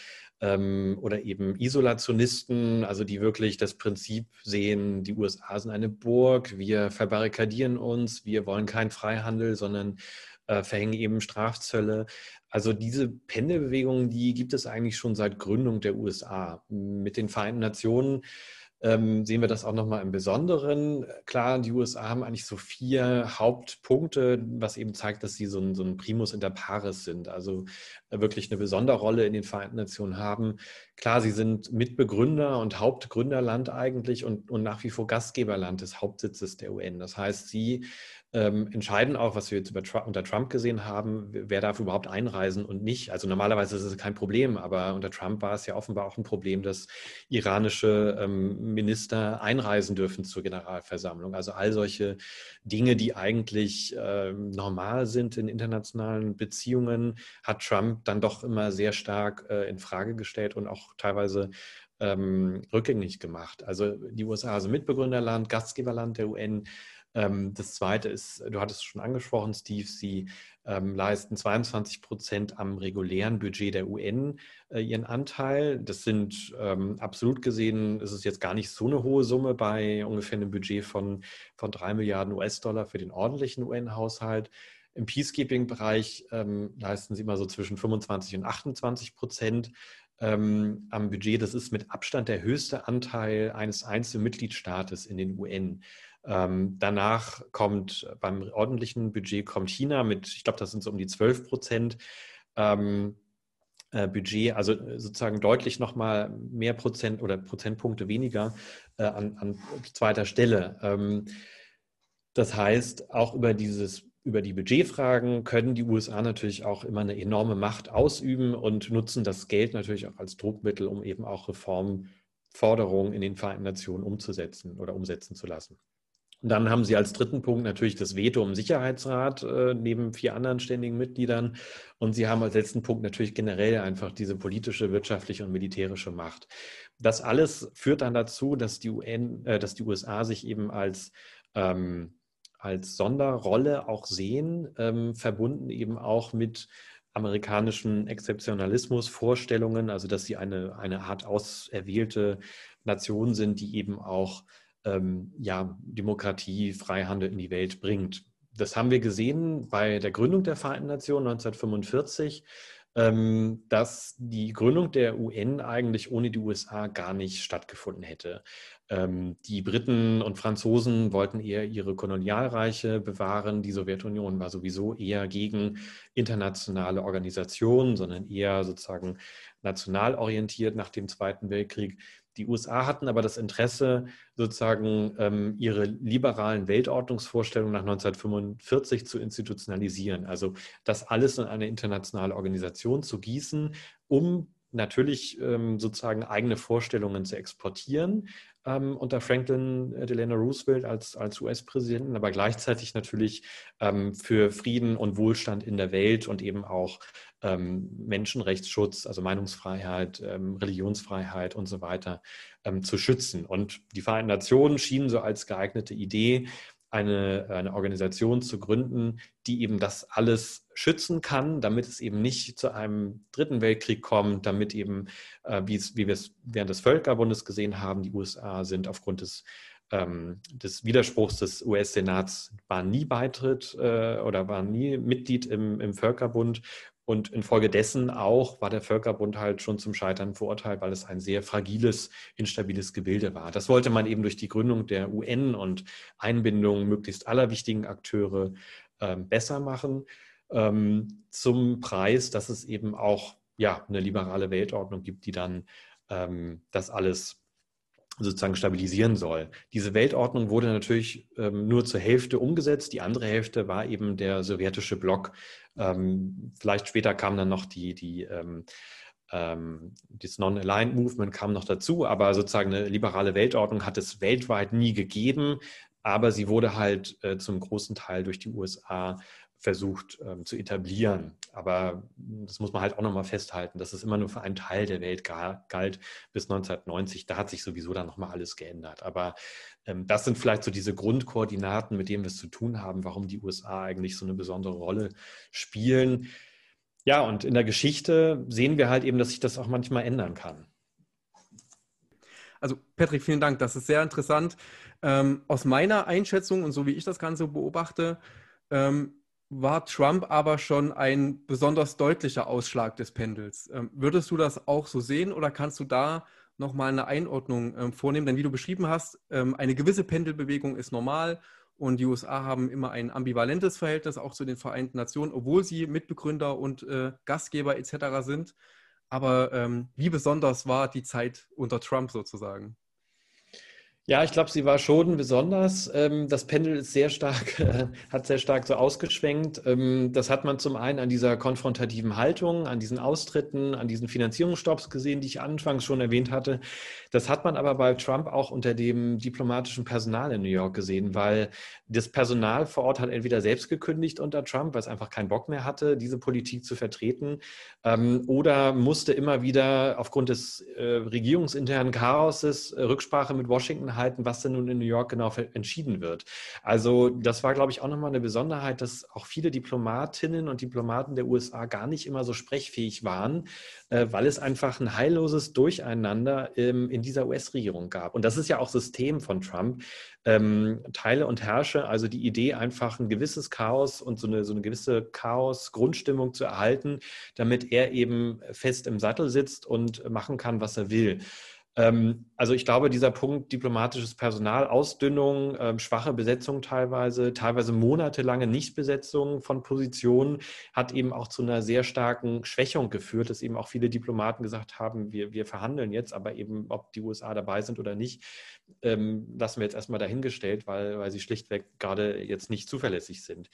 ähm, oder eben Isolationisten, also die wirklich das Prinzip sehen, die USA sind eine Burg, wir verbarrikadieren uns, wir wollen keinen Freihandel, sondern äh, verhängen eben Strafzölle. Also diese Pendelbewegungen, die gibt es eigentlich schon seit Gründung der USA. Mit den Vereinten Nationen ähm, sehen wir das auch nochmal im Besonderen. Klar, die USA haben eigentlich so vier Hauptpunkte, was eben zeigt, dass sie so ein, so ein Primus inter pares sind, also äh, wirklich eine besondere Rolle in den Vereinten Nationen haben. Klar, sie sind Mitbegründer und Hauptgründerland eigentlich und, und nach wie vor Gastgeberland des Hauptsitzes der UN. Das heißt, sie ähm, entscheiden auch, was wir jetzt Trump, unter Trump gesehen haben, wer darf überhaupt einreisen und nicht. Also normalerweise ist es kein Problem, aber unter Trump war es ja offenbar auch ein Problem, dass iranische ähm, Minister einreisen dürfen zur Generalversammlung. Also all solche Dinge, die eigentlich äh, normal sind in internationalen Beziehungen, hat Trump dann doch immer sehr stark äh, in Frage gestellt und auch teilweise ähm, rückgängig gemacht. Also die USA, also Mitbegründerland, Gastgeberland der UN, ähm, das zweite ist, du hattest es schon angesprochen, Steve, sie ähm, leisten 22 Prozent am regulären Budget der UN äh, ihren Anteil. Das sind ähm, absolut gesehen, ist es jetzt gar nicht so eine hohe Summe bei ungefähr einem Budget von, von drei Milliarden US-Dollar für den ordentlichen UN-Haushalt. Im Peacekeeping-Bereich ähm, leisten sie immer so zwischen 25 und 28 Prozent ähm, am Budget. Das ist mit Abstand der höchste Anteil eines einzelnen Mitgliedstaates in den UN. Ähm, danach kommt beim ordentlichen Budget kommt China mit, ich glaube, das sind so um die 12 Prozent ähm, äh, Budget, also äh, sozusagen deutlich nochmal mehr Prozent oder Prozentpunkte weniger äh, an, an, zweiter Stelle. Ähm, das heißt, auch über dieses über die Budgetfragen können die USA natürlich auch immer eine enorme Macht ausüben und nutzen das Geld natürlich auch als Druckmittel, um eben auch Reformforderungen in den Vereinten Nationen umzusetzen oder umsetzen zu lassen. Dann haben sie als dritten Punkt natürlich das Veto im Sicherheitsrat äh, neben vier anderen ständigen Mitgliedern. Und sie haben als letzten Punkt natürlich generell einfach diese politische, wirtschaftliche und militärische Macht. Das alles führt dann dazu, dass die UN, äh, dass die USA sich eben als ähm, als Sonderrolle auch sehen, ähm, verbunden eben auch mit amerikanischen Exzeptionalismus-Vorstellungen, also dass sie eine, eine Art auserwählte Nation sind, die eben auch ähm, ja, Demokratie, Freihandel in die Welt bringt. Das haben wir gesehen bei der Gründung der Vereinten Nationen 1945, ähm, dass die Gründung der UN eigentlich ohne die USA gar nicht stattgefunden hätte. Ähm, die Briten und Franzosen wollten eher ihre Kolonialreiche bewahren. Die Sowjetunion war sowieso eher gegen internationale Organisationen, sondern eher sozusagen national orientiert nach dem Zweiten Weltkrieg. Die USA hatten aber das Interesse, sozusagen ähm, ihre liberalen Weltordnungsvorstellungen nach 1945 zu institutionalisieren. Also das alles in eine internationale Organisation zu gießen, um natürlich ähm, sozusagen eigene Vorstellungen zu exportieren ähm, unter Franklin Delano Roosevelt als, als US-Präsidenten, aber gleichzeitig natürlich ähm, für Frieden und Wohlstand in der Welt und eben auch ähm, Menschenrechtsschutz, also Meinungsfreiheit, ähm, Religionsfreiheit und so weiter ähm, zu schützen. Und die Vereinten Nationen schienen so als geeignete Idee, eine, eine Organisation zu gründen, die eben das alles schützen kann, damit es eben nicht zu einem dritten Weltkrieg kommt, damit eben, äh, wie, es, wie wir es während des Völkerbundes gesehen haben, die USA sind aufgrund des ähm, des Widerspruchs des US-Senats waren nie Beitritt äh, oder waren nie Mitglied im, im Völkerbund Und infolgedessen auch war der Völkerbund halt schon zum Scheitern verurteilt, weil es ein sehr fragiles, instabiles Gebilde war. Das wollte man eben durch die Gründung der UN und Einbindung möglichst aller wichtigen Akteure ähm, besser machen, ähm, zum Preis, dass es eben auch ja, eine liberale Weltordnung gibt, die dann ähm, das alles sozusagen stabilisieren soll. Diese Weltordnung wurde natürlich ähm, nur zur Hälfte umgesetzt. Die andere Hälfte war eben der sowjetische Block. Ähm, vielleicht später kam dann noch die, die ähm, ähm das Non-Aligned Movement kam noch dazu, aber sozusagen eine liberale Weltordnung hat es weltweit nie gegeben, aber sie wurde halt äh, zum großen Teil durch die USA versucht ähm, zu etablieren. Aber das muss man halt auch nochmal festhalten, dass es immer nur für einen Teil der Welt galt bis 1990. Da hat sich sowieso dann nochmal alles geändert. Aber ähm, das sind vielleicht so diese Grundkoordinaten, mit denen wir es zu tun haben, warum die USA eigentlich so eine besondere Rolle spielen. Ja, und in der Geschichte sehen wir halt eben, dass sich das auch manchmal ändern kann. Also Patrick, vielen Dank. Das ist sehr interessant. Ähm, aus meiner Einschätzung und so wie ich das Ganze beobachte, ähm, war Trump aber schon ein besonders deutlicher Ausschlag des Pendels. Ähm, würdest du das auch so sehen oder kannst du da nochmal eine Einordnung ähm, vornehmen? Denn wie du beschrieben hast, ähm, eine gewisse Pendelbewegung ist normal und die USA haben immer ein ambivalentes Verhältnis auch zu den Vereinten Nationen, obwohl sie Mitbegründer und äh, Gastgeber etc. sind. Aber wie besonders war die Zeit unter Trump sozusagen? Ja, ich glaube, sie war schon besonders. Ähm, das Pendel ist sehr stark, hat sehr stark so ausgeschwenkt. Ähm, das hat man zum einen an dieser konfrontativen Haltung, an diesen Austritten, an diesen Finanzierungsstopps gesehen, die ich anfangs schon erwähnt hatte. Das hat man aber bei Trump auch unter dem diplomatischen Personal in New York gesehen, weil das Personal vor Ort hat entweder selbst gekündigt unter Trump, weil es einfach keinen Bock mehr hatte, diese Politik zu vertreten, ähm, oder musste immer wieder aufgrund des äh, regierungsinternen Chaoses äh, Rücksprache mit Washington halten, was denn nun in New York genau entschieden wird. Also das war, glaube ich, auch nochmal eine Besonderheit, dass auch viele Diplomatinnen und Diplomaten der USA gar nicht immer so sprechfähig waren, äh, weil es einfach ein heilloses Durcheinander in dieser US-Regierung gab. Und das ist ja auch System von Trump. Ähm, Teile und Herrsche, also die Idee, einfach ein gewisses Chaos und so eine, so eine gewisse Chaos-Grundstimmung zu erhalten, damit er eben fest im Sattel sitzt und machen kann, was er will. Ähm, also ich glaube, dieser Punkt diplomatisches Personal, Ausdünnung, ähm, schwache Besetzung teilweise, teilweise monatelange Nichtbesetzung von Positionen hat eben auch zu einer sehr starken Schwächung geführt, dass eben auch viele Diplomaten gesagt haben, wir, wir verhandeln jetzt, aber eben ob die USA dabei sind oder nicht, ähm, lassen wir jetzt erstmal dahingestellt, weil, weil sie schlichtweg gerade jetzt nicht zuverlässig sind.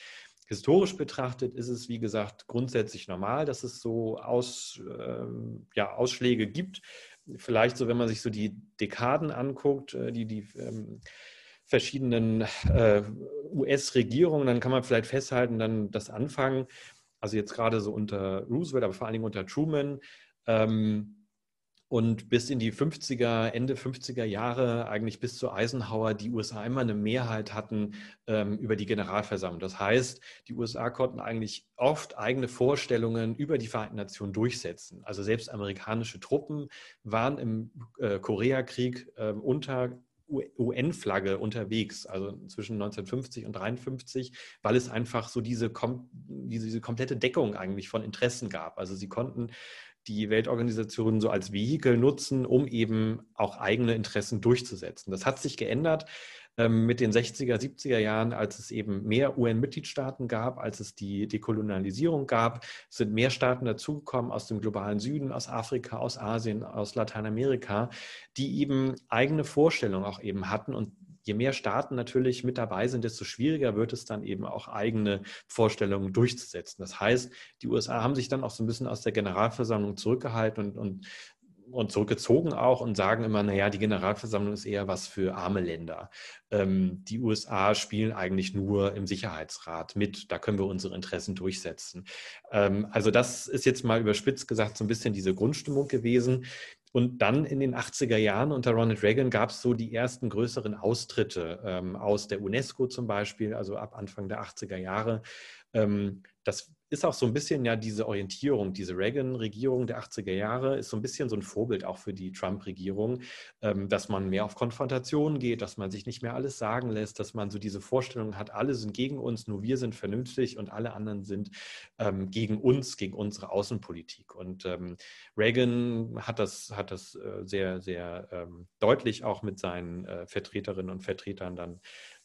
Historisch betrachtet ist es, wie gesagt, grundsätzlich normal, dass es so Aus, ähm, ja, Ausschläge gibt vielleicht so, wenn man sich so die Dekaden anguckt, äh, die, die ähm, verschiedenen äh, US-Regierungen, dann kann man vielleicht festhalten, dann das Anfangen, also jetzt gerade so unter Roosevelt, aber vor allen Dingen unter Truman, ähm, und bis in die 50er, Ende 50er Jahre, eigentlich bis zu Eisenhower, die USA immer eine Mehrheit hatten ähm, über die Generalversammlung. Das heißt, die USA konnten eigentlich oft eigene Vorstellungen über die Vereinten Nationen durchsetzen. Also selbst amerikanische Truppen waren im äh, Koreakrieg äh, unter UN-Flagge unterwegs, also zwischen 1950 und 1953, weil es einfach so diese, diese, diese komplette Deckung eigentlich von Interessen gab. Also sie konnten die Weltorganisation so als Vehikel nutzen, um eben auch eigene Interessen durchzusetzen. Das hat sich geändert ähm, mit den 60er, 70er Jahren, als es eben mehr UN-Mitgliedstaaten gab, als es die Dekolonialisierung gab, sind mehr Staaten dazugekommen aus dem globalen Süden, aus Afrika, aus Asien, aus Lateinamerika, die eben eigene Vorstellungen auch eben hatten und je mehr Staaten natürlich mit dabei sind, desto schwieriger wird es dann eben auch eigene Vorstellungen durchzusetzen. Das heißt, die USA haben sich dann auch so ein bisschen aus der Generalversammlung zurückgehalten und, und und zurückgezogen auch und sagen immer, naja, die Generalversammlung ist eher was für arme Länder. Ähm, die USA spielen eigentlich nur im Sicherheitsrat mit, da können wir unsere Interessen durchsetzen. Ähm, also das ist jetzt mal überspitzt gesagt so ein bisschen diese Grundstimmung gewesen. Und dann in den 80er Jahren unter Ronald Reagan gab es so die ersten größeren Austritte ähm, aus der UNESCO zum Beispiel, also ab Anfang der 80er Jahre. Ähm, das ist auch so ein bisschen ja diese Orientierung, diese Reagan-Regierung der 80er Jahre ist so ein bisschen so ein Vorbild auch für die Trump-Regierung, ähm, dass man mehr auf Konfrontation geht, dass man sich nicht mehr alles sagen lässt, dass man so diese Vorstellung hat, alle sind gegen uns, nur wir sind vernünftig und alle anderen sind ähm, gegen uns, gegen unsere Außenpolitik. Und ähm, Reagan hat das, hat das äh, sehr, sehr deutlich auch mit seinen äh, Vertreterinnen und Vertretern dann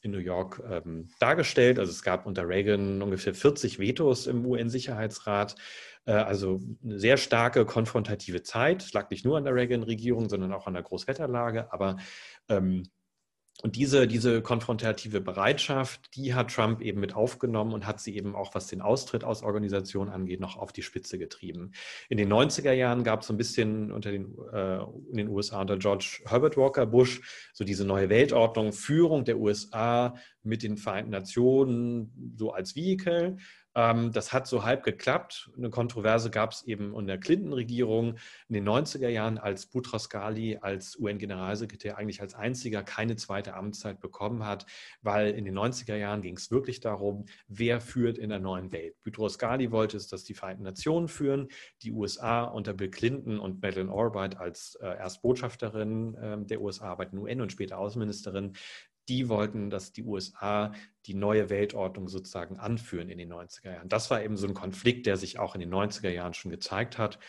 in New York ähm, dargestellt. Also es gab unter Reagan ungefähr 40 Vetos im UN-Sicherheitsrat. Äh, also eine sehr starke konfrontative Zeit. Es lag nicht nur an der Reagan-Regierung, sondern auch an der Großwetterlage. Aber ähm, und diese, diese konfrontative Bereitschaft, die hat Trump eben mit aufgenommen und hat sie eben auch, was den Austritt aus Organisationen angeht, noch auf die Spitze getrieben. In den 90er Jahren gab es so ein bisschen unter den, äh, in den USA unter George Herbert Walker Bush so diese neue Weltordnung, Führung der USA mit den Vereinten Nationen so als Vehikel. Ähm, das hat so halb geklappt. Eine Kontroverse gab es eben in der Clinton-Regierung in den 90er Jahren, als Boutros Ghali als UN-Generalsekretär eigentlich als einziger keine zweite Amtszeit bekommen hat, weil in den 90er Jahren ging es wirklich darum, wer führt in der neuen Welt. Boutros Ghali wollte es, dass die Vereinten Nationen führen, die USA unter Bill Clinton und Madeleine Albright als äh, Erstbotschafterin äh, der USA bei den UN und später Außenministerin die wollten, dass die USA die neue Weltordnung sozusagen anführen in den 90er Jahren. Das war eben so ein Konflikt, der sich auch in den 90er Jahren schon gezeigt hat.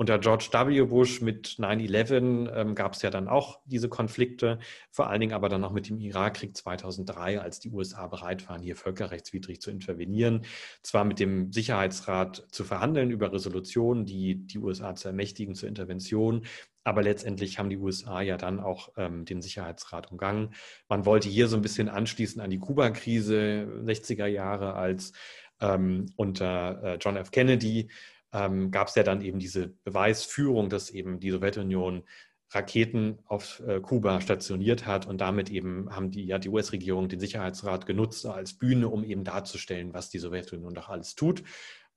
Unter George W. Bush mit 9-11 ähm, gab es ja dann auch diese Konflikte, vor allen Dingen aber dann auch mit dem Irakkrieg 2003, als die USA bereit waren, hier völkerrechtswidrig zu intervenieren. Zwar mit dem Sicherheitsrat zu verhandeln über Resolutionen, die die USA zu ermächtigen zur Intervention, aber letztendlich haben die USA ja dann auch ähm, den Sicherheitsrat umgangen. Man wollte hier so ein bisschen anschließen an die Kuba-Krise 60er Jahre, als ähm, unter äh, John F. Kennedy ähm, gab es ja dann eben diese Beweisführung, dass eben die Sowjetunion Raketen auf äh, Kuba stationiert hat und damit eben haben die, ja, die US-Regierung den Sicherheitsrat genutzt als Bühne, um eben darzustellen, was die Sowjetunion doch alles tut.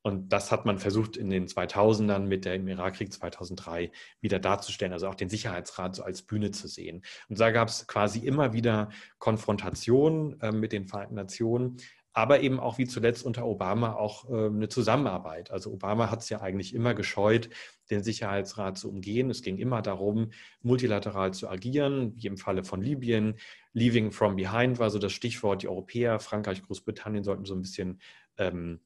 Und das hat man versucht in den 2000ern mit dem Irakkrieg 2003 wieder darzustellen, also auch den Sicherheitsrat so als Bühne zu sehen. Und da gab es quasi immer wieder Konfrontationen äh, mit den Vereinten Nationen, aber eben auch wie zuletzt unter Obama auch äh, eine Zusammenarbeit. Also Obama hat es ja eigentlich immer gescheut, den Sicherheitsrat zu umgehen. Es ging immer darum, multilateral zu agieren, wie im Falle von Libyen. Leaving from behind war so das Stichwort. Die Europäer, Frankreich, Großbritannien sollten so ein bisschen ähm,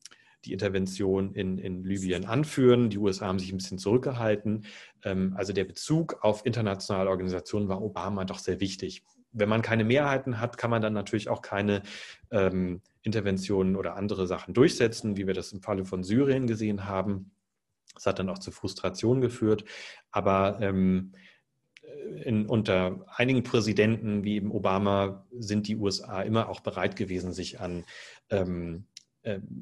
die Intervention in, in Libyen anführen. Die USA haben sich ein bisschen zurückgehalten. Ähm, also der Bezug auf internationale Organisationen war Obama doch sehr wichtig. Wenn man keine Mehrheiten hat, kann man dann natürlich auch keine ähm, Interventionen oder andere Sachen durchsetzen, wie wir das im Falle von Syrien gesehen haben. Das hat dann auch zu Frustration geführt. Aber ähm, in, unter einigen Präsidenten wie eben Obama sind die USA immer auch bereit gewesen, sich an, ähm, äh,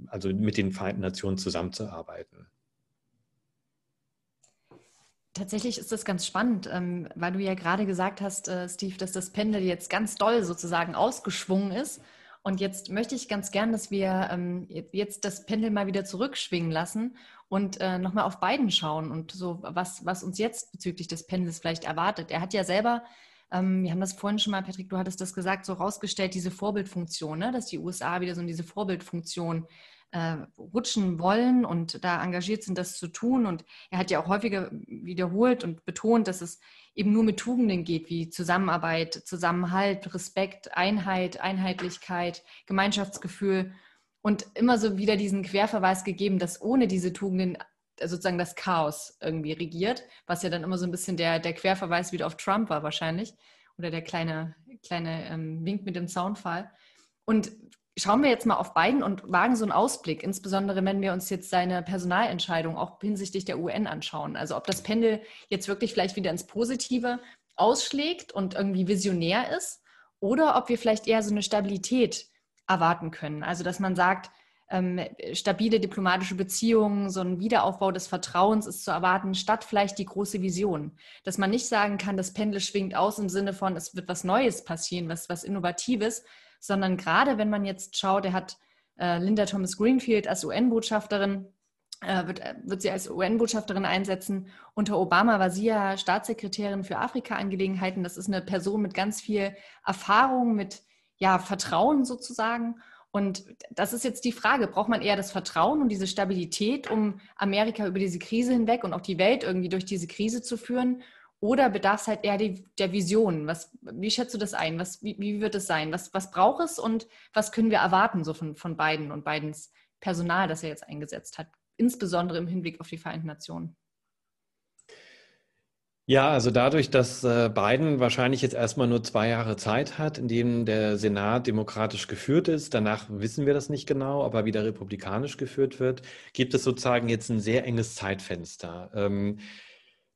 also mit den Vereinten Nationen zusammenzuarbeiten. Tatsächlich ist das ganz spannend, ähm, weil du ja gerade gesagt hast, äh, Steve, dass das Pendel jetzt ganz doll sozusagen ausgeschwungen ist und jetzt möchte ich ganz gern, dass wir ähm, jetzt das Pendel mal wieder zurückschwingen lassen und äh, nochmal auf beiden schauen und so, was, was uns jetzt bezüglich des Pendels vielleicht erwartet. Er hat ja selber, ähm, wir haben das vorhin schon mal, Patrick, du hattest das gesagt, so rausgestellt, diese Vorbildfunktion, ne? dass die USA wieder so in diese Vorbildfunktion äh, rutschen wollen und da engagiert sind, das zu tun. Und er hat ja auch häufiger wiederholt und betont, dass es eben nur mit Tugenden geht, wie Zusammenarbeit, Zusammenhalt, Respekt, Einheit, Einheitlichkeit, Gemeinschaftsgefühl und immer so wieder diesen Querverweis gegeben, dass ohne diese Tugenden sozusagen das Chaos irgendwie regiert, was ja dann immer so ein bisschen der, der Querverweis wieder auf Trump war wahrscheinlich oder der kleine, kleine ähm, Wink mit dem Zaunfall. Und Schauen wir jetzt mal auf beiden und wagen so einen Ausblick, insbesondere wenn wir uns jetzt seine Personalentscheidung auch hinsichtlich der UN anschauen. Also ob das Pendel jetzt wirklich vielleicht wieder ins Positive ausschlägt und irgendwie visionär ist oder ob wir vielleicht eher so eine Stabilität erwarten können. Also dass man sagt, ähm, stabile diplomatische Beziehungen, so ein Wiederaufbau des Vertrauens ist zu erwarten, statt vielleicht die große Vision. Dass man nicht sagen kann, das Pendel schwingt aus im Sinne von, es wird was Neues passieren, was, was Innovatives, sondern gerade wenn man jetzt schaut, er hat äh, Linda Thomas Greenfield als UN-Botschafterin, äh, wird, äh, wird sie als UN-Botschafterin einsetzen. Unter Obama war sie ja Staatssekretärin für Afrika-Angelegenheiten. Das ist eine Person mit ganz viel Erfahrung, mit ja, Vertrauen sozusagen. Und das ist jetzt die Frage, braucht man eher das Vertrauen und diese Stabilität, um Amerika über diese Krise hinweg und auch die Welt irgendwie durch diese Krise zu führen? Oder bedarf es halt eher die, der Vision? Was, wie schätzt du das ein? Was, wie, wie wird es sein? Was, was braucht es und was können wir erwarten so von, von Biden und Bidens Personal, das er jetzt eingesetzt hat, insbesondere im Hinblick auf die Vereinten Nationen? Ja, also dadurch, dass äh, Biden wahrscheinlich jetzt erstmal nur zwei Jahre Zeit hat, in denen der Senat demokratisch geführt ist, danach wissen wir das nicht genau, aber wieder republikanisch geführt wird, gibt es sozusagen jetzt ein sehr enges Zeitfenster. Ähm,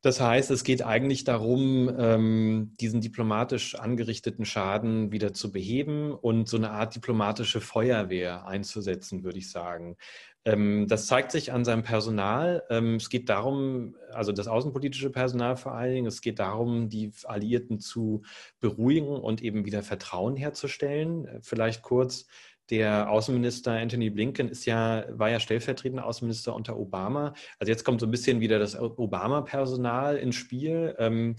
das heißt, es geht eigentlich darum, ähm, diesen diplomatisch angerichteten Schaden wieder zu beheben und so eine Art diplomatische Feuerwehr einzusetzen, würde ich sagen. Ähm, das zeigt sich an seinem Personal. Ähm, es geht darum, also das außenpolitische Personal vor allen Dingen, es geht darum, die Alliierten zu beruhigen und eben wieder Vertrauen herzustellen. Äh, vielleicht kurz, der Außenminister Anthony Blinken ist ja, war ja stellvertretender Außenminister unter Obama. Also jetzt kommt so ein bisschen wieder das Obama-Personal ins Spiel. Ähm,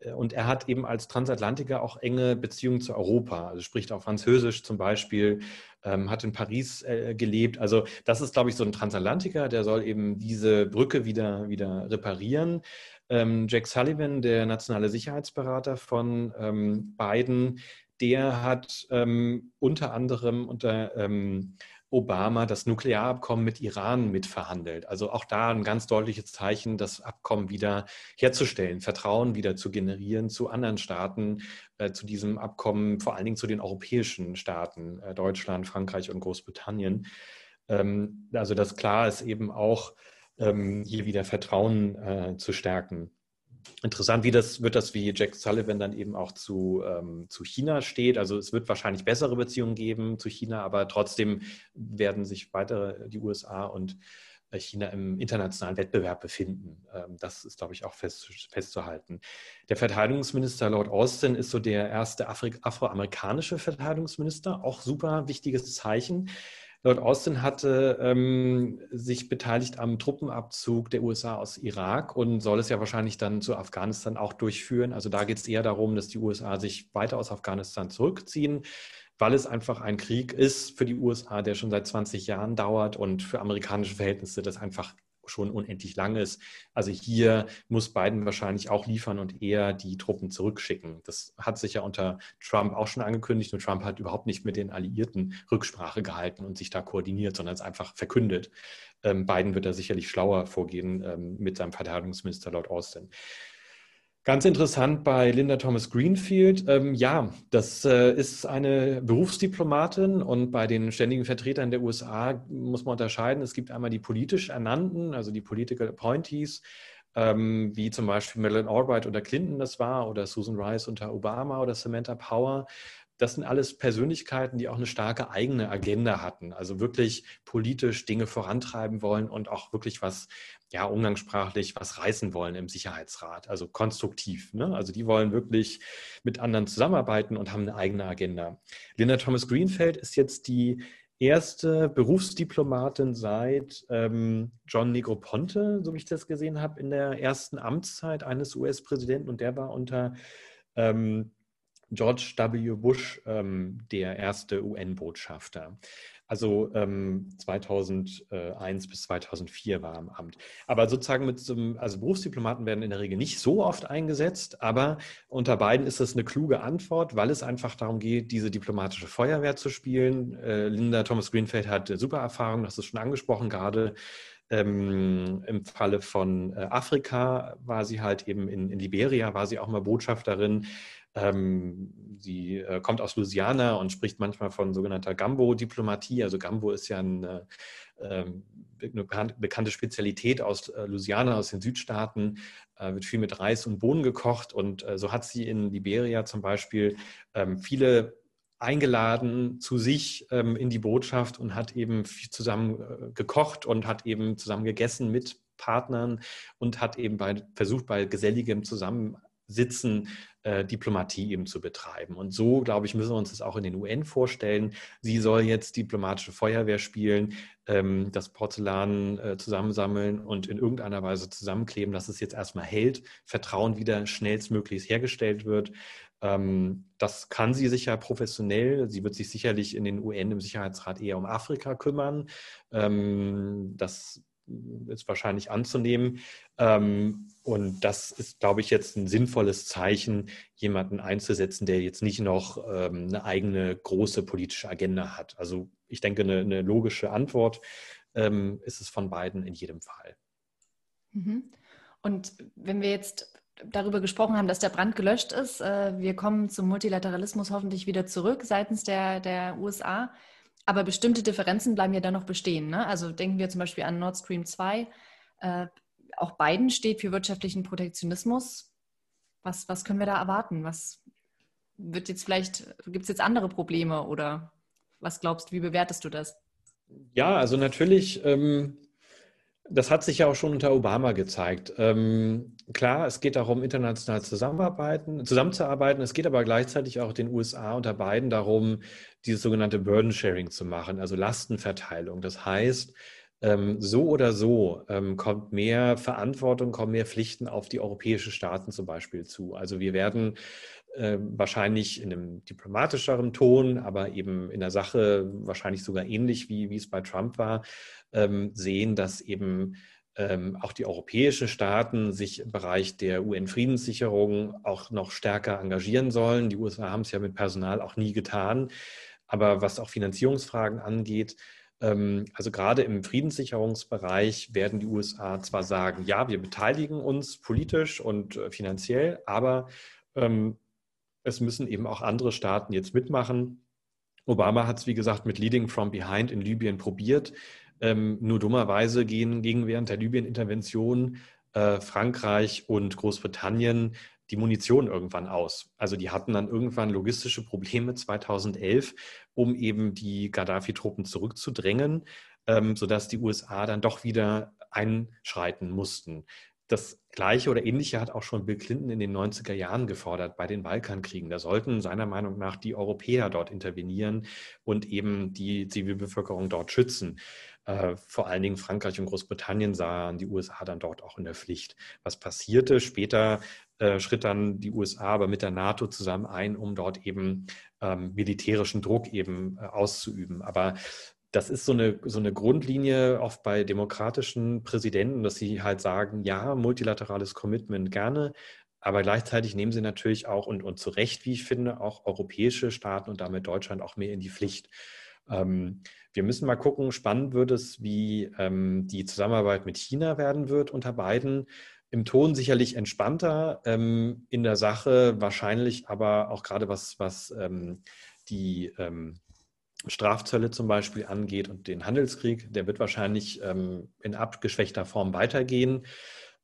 äh, und er hat eben als Transatlantiker auch enge Beziehungen zu Europa, also spricht auch Französisch zum Beispiel, ähm, hat in Paris äh, gelebt. Also das ist, glaube ich, so ein Transatlantiker, der soll eben diese Brücke wieder, wieder reparieren. Ähm, Jack Sullivan, der nationale Sicherheitsberater von ähm, Biden, der hat ähm, unter anderem unter ähm, Obama das Nuklearabkommen mit Iran mitverhandelt. Also auch da ein ganz deutliches Zeichen, das Abkommen wieder herzustellen, Vertrauen wieder zu generieren zu anderen Staaten, äh, zu diesem Abkommen, vor allen Dingen zu den europäischen Staaten, äh, Deutschland, Frankreich und Großbritannien. Ähm, also dass klar ist eben auch, ähm, hier wieder Vertrauen äh, zu stärken. Interessant, wie das wird das, wie Jack Sullivan dann eben auch zu, ähm, zu China steht. Also es wird wahrscheinlich bessere Beziehungen geben zu China, aber trotzdem werden sich weitere die USA und äh, China im internationalen Wettbewerb befinden. Ähm, das ist, glaube ich, auch fest, festzuhalten. Der Verteidigungsminister Lord Austin ist so der erste afroamerikanische Verteidigungsminister, auch super wichtiges Zeichen. Lord Austin hatte ähm, sich beteiligt am Truppenabzug der USA aus Irak und soll es ja wahrscheinlich dann zu Afghanistan auch durchführen. Also da geht es eher darum, dass die USA sich weiter aus Afghanistan zurückziehen, weil es einfach ein Krieg ist für die USA, der schon seit 20 Jahren dauert und für amerikanische Verhältnisse das einfach schon unendlich lang ist. Also hier muss Biden wahrscheinlich auch liefern und eher die Truppen zurückschicken. Das hat sich ja unter Trump auch schon angekündigt und Trump hat überhaupt nicht mit den Alliierten Rücksprache gehalten und sich da koordiniert, sondern es einfach verkündet. Ähm, Biden wird da sicherlich schlauer vorgehen ähm, mit seinem Verteidigungsminister Lord Austin. Ganz interessant bei Linda Thomas Greenfield. Ähm, ja, das äh, ist eine Berufsdiplomatin und bei den ständigen Vertretern der USA muss man unterscheiden. Es gibt einmal die politisch Ernannten, also die Political Appointees, ähm, wie zum Beispiel Madeleine Albright unter Clinton das war oder Susan Rice unter Obama oder Samantha Power das sind alles Persönlichkeiten, die auch eine starke eigene Agenda hatten, also wirklich politisch Dinge vorantreiben wollen und auch wirklich was, ja, umgangssprachlich was reißen wollen im Sicherheitsrat, also konstruktiv. Ne? Also die wollen wirklich mit anderen zusammenarbeiten und haben eine eigene Agenda. Linda Thomas Greenfeld ist jetzt die erste Berufsdiplomatin seit ähm, John Negroponte, so wie ich das gesehen habe, in der ersten Amtszeit eines US-Präsidenten und der war unter ähm, George W. Bush ähm, der erste UN-Botschafter. Also ähm, 2001 bis 2004 war er im Amt. Aber sozusagen mit so einem, also Berufsdiplomaten werden in der Regel nicht so oft eingesetzt, aber unter beiden ist das eine kluge Antwort, weil es einfach darum geht, diese diplomatische Feuerwehr zu spielen. Äh, Linda Thomas Greenfeld hat super Erfahrung, das ist schon angesprochen, gerade ähm, Im Falle von äh, Afrika war sie halt eben in, in, Liberia, war sie auch mal Botschafterin. Ähm, sie äh, kommt aus Louisiana und spricht manchmal von sogenannter Gambo-Diplomatie. Also Gambo ist ja eine, äh, eine bekannte Spezialität aus äh, Louisiana, aus den Südstaaten, äh, wird viel mit Reis und Bohnen gekocht. Und äh, so hat sie in Liberia zum Beispiel ähm, viele eingeladen zu sich ähm, in die Botschaft und hat eben zusammen äh, gekocht und hat eben zusammen gegessen mit Partnern und hat eben bei, versucht, bei geselligem Zusammensitzen äh, Diplomatie eben zu betreiben. Und so, glaube ich, müssen wir uns das auch in den UN vorstellen. Sie soll jetzt diplomatische Feuerwehr spielen, ähm, das Porzellan äh, zusammensammeln und in irgendeiner Weise zusammenkleben, dass es jetzt erstmal hält, Vertrauen wieder schnellstmöglich hergestellt wird. Ähm, das kann sie sicher professionell. Sie wird sich sicherlich in den UN im Sicherheitsrat eher um Afrika kümmern. Ähm, das ist wahrscheinlich anzunehmen. Ähm, und das ist, glaube ich, jetzt ein sinnvolles Zeichen, jemanden einzusetzen, der jetzt nicht noch eine eigene große politische Agenda hat. Also ich denke, eine, eine logische Antwort ist es von beiden in jedem Fall. Mhm. Und wenn wir jetzt darüber gesprochen haben, dass der Brand gelöscht ist. Äh, wir kommen zum Multilateralismus hoffentlich wieder zurück seitens der, der USA. Aber bestimmte Differenzen bleiben ja dann noch bestehen. Ne? Also denken wir zum Beispiel an Nord Stream 2. Äh, auch Biden steht für wirtschaftlichen Protektionismus. Was, was können wir da erwarten? Was wird jetzt vielleicht, gibt es jetzt andere Probleme oder was glaubst du, wie bewertest du das? Ja, also natürlich ähm, das hat sich ja auch schon unter Obama gezeigt. Ähm, klar, es geht darum, international zusammenarbeiten, zusammenzuarbeiten. Es geht aber gleichzeitig auch den USA unter Biden darum, dieses sogenannte Burden Sharing zu machen, also Lastenverteilung. Das heißt, ähm, so oder so ähm, kommt mehr Verantwortung, kommen mehr Pflichten auf die europäischen Staaten zum Beispiel zu. Also wir werden äh, wahrscheinlich in einem diplomatischeren Ton, aber eben in der Sache wahrscheinlich sogar ähnlich wie, wie es bei Trump war, ähm, sehen, dass eben ähm, auch die europäischen Staaten sich im Bereich der UN-Friedenssicherung auch noch stärker engagieren sollen. Die USA haben es ja mit Personal auch nie getan. Aber was auch Finanzierungsfragen angeht, ähm, also gerade im Friedenssicherungsbereich werden die USA zwar sagen, ja, wir beteiligen uns politisch und äh, finanziell, aber ähm, es müssen eben auch andere Staaten jetzt mitmachen. Obama hat es, wie gesagt, mit Leading from Behind in Libyen probiert. Ähm, nur dummerweise gehen gegen während der Libyen-Intervention äh, Frankreich und Großbritannien die Munition irgendwann aus. Also die hatten dann irgendwann logistische Probleme 2011, um eben die Gaddafi-Truppen zurückzudrängen, ähm, sodass die USA dann doch wieder einschreiten mussten. Das Gleiche oder Ähnliche hat auch schon Bill Clinton in den 90er Jahren gefordert bei den Balkankriegen. Da sollten seiner Meinung nach die Europäer dort intervenieren und eben die Zivilbevölkerung dort schützen. Äh, vor allen Dingen Frankreich und Großbritannien sahen die USA dann dort auch in der Pflicht. Was passierte? Später äh, schritt dann die USA aber mit der NATO zusammen ein, um dort eben ähm, militärischen Druck eben äh, auszuüben. Aber das ist so eine, so eine Grundlinie oft bei demokratischen Präsidenten, dass sie halt sagen, ja, multilaterales Commitment gerne, aber gleichzeitig nehmen sie natürlich auch und, und zu Recht, wie ich finde, auch europäische Staaten und damit Deutschland auch mehr in die Pflicht. Ähm, wir müssen mal gucken, spannend wird es, wie ähm, die Zusammenarbeit mit China werden wird unter beiden. Im Ton sicherlich entspannter, ähm, in der Sache wahrscheinlich aber auch gerade was, was ähm, die ähm, Strafzölle zum Beispiel angeht und den Handelskrieg, der wird wahrscheinlich ähm, in abgeschwächter Form weitergehen.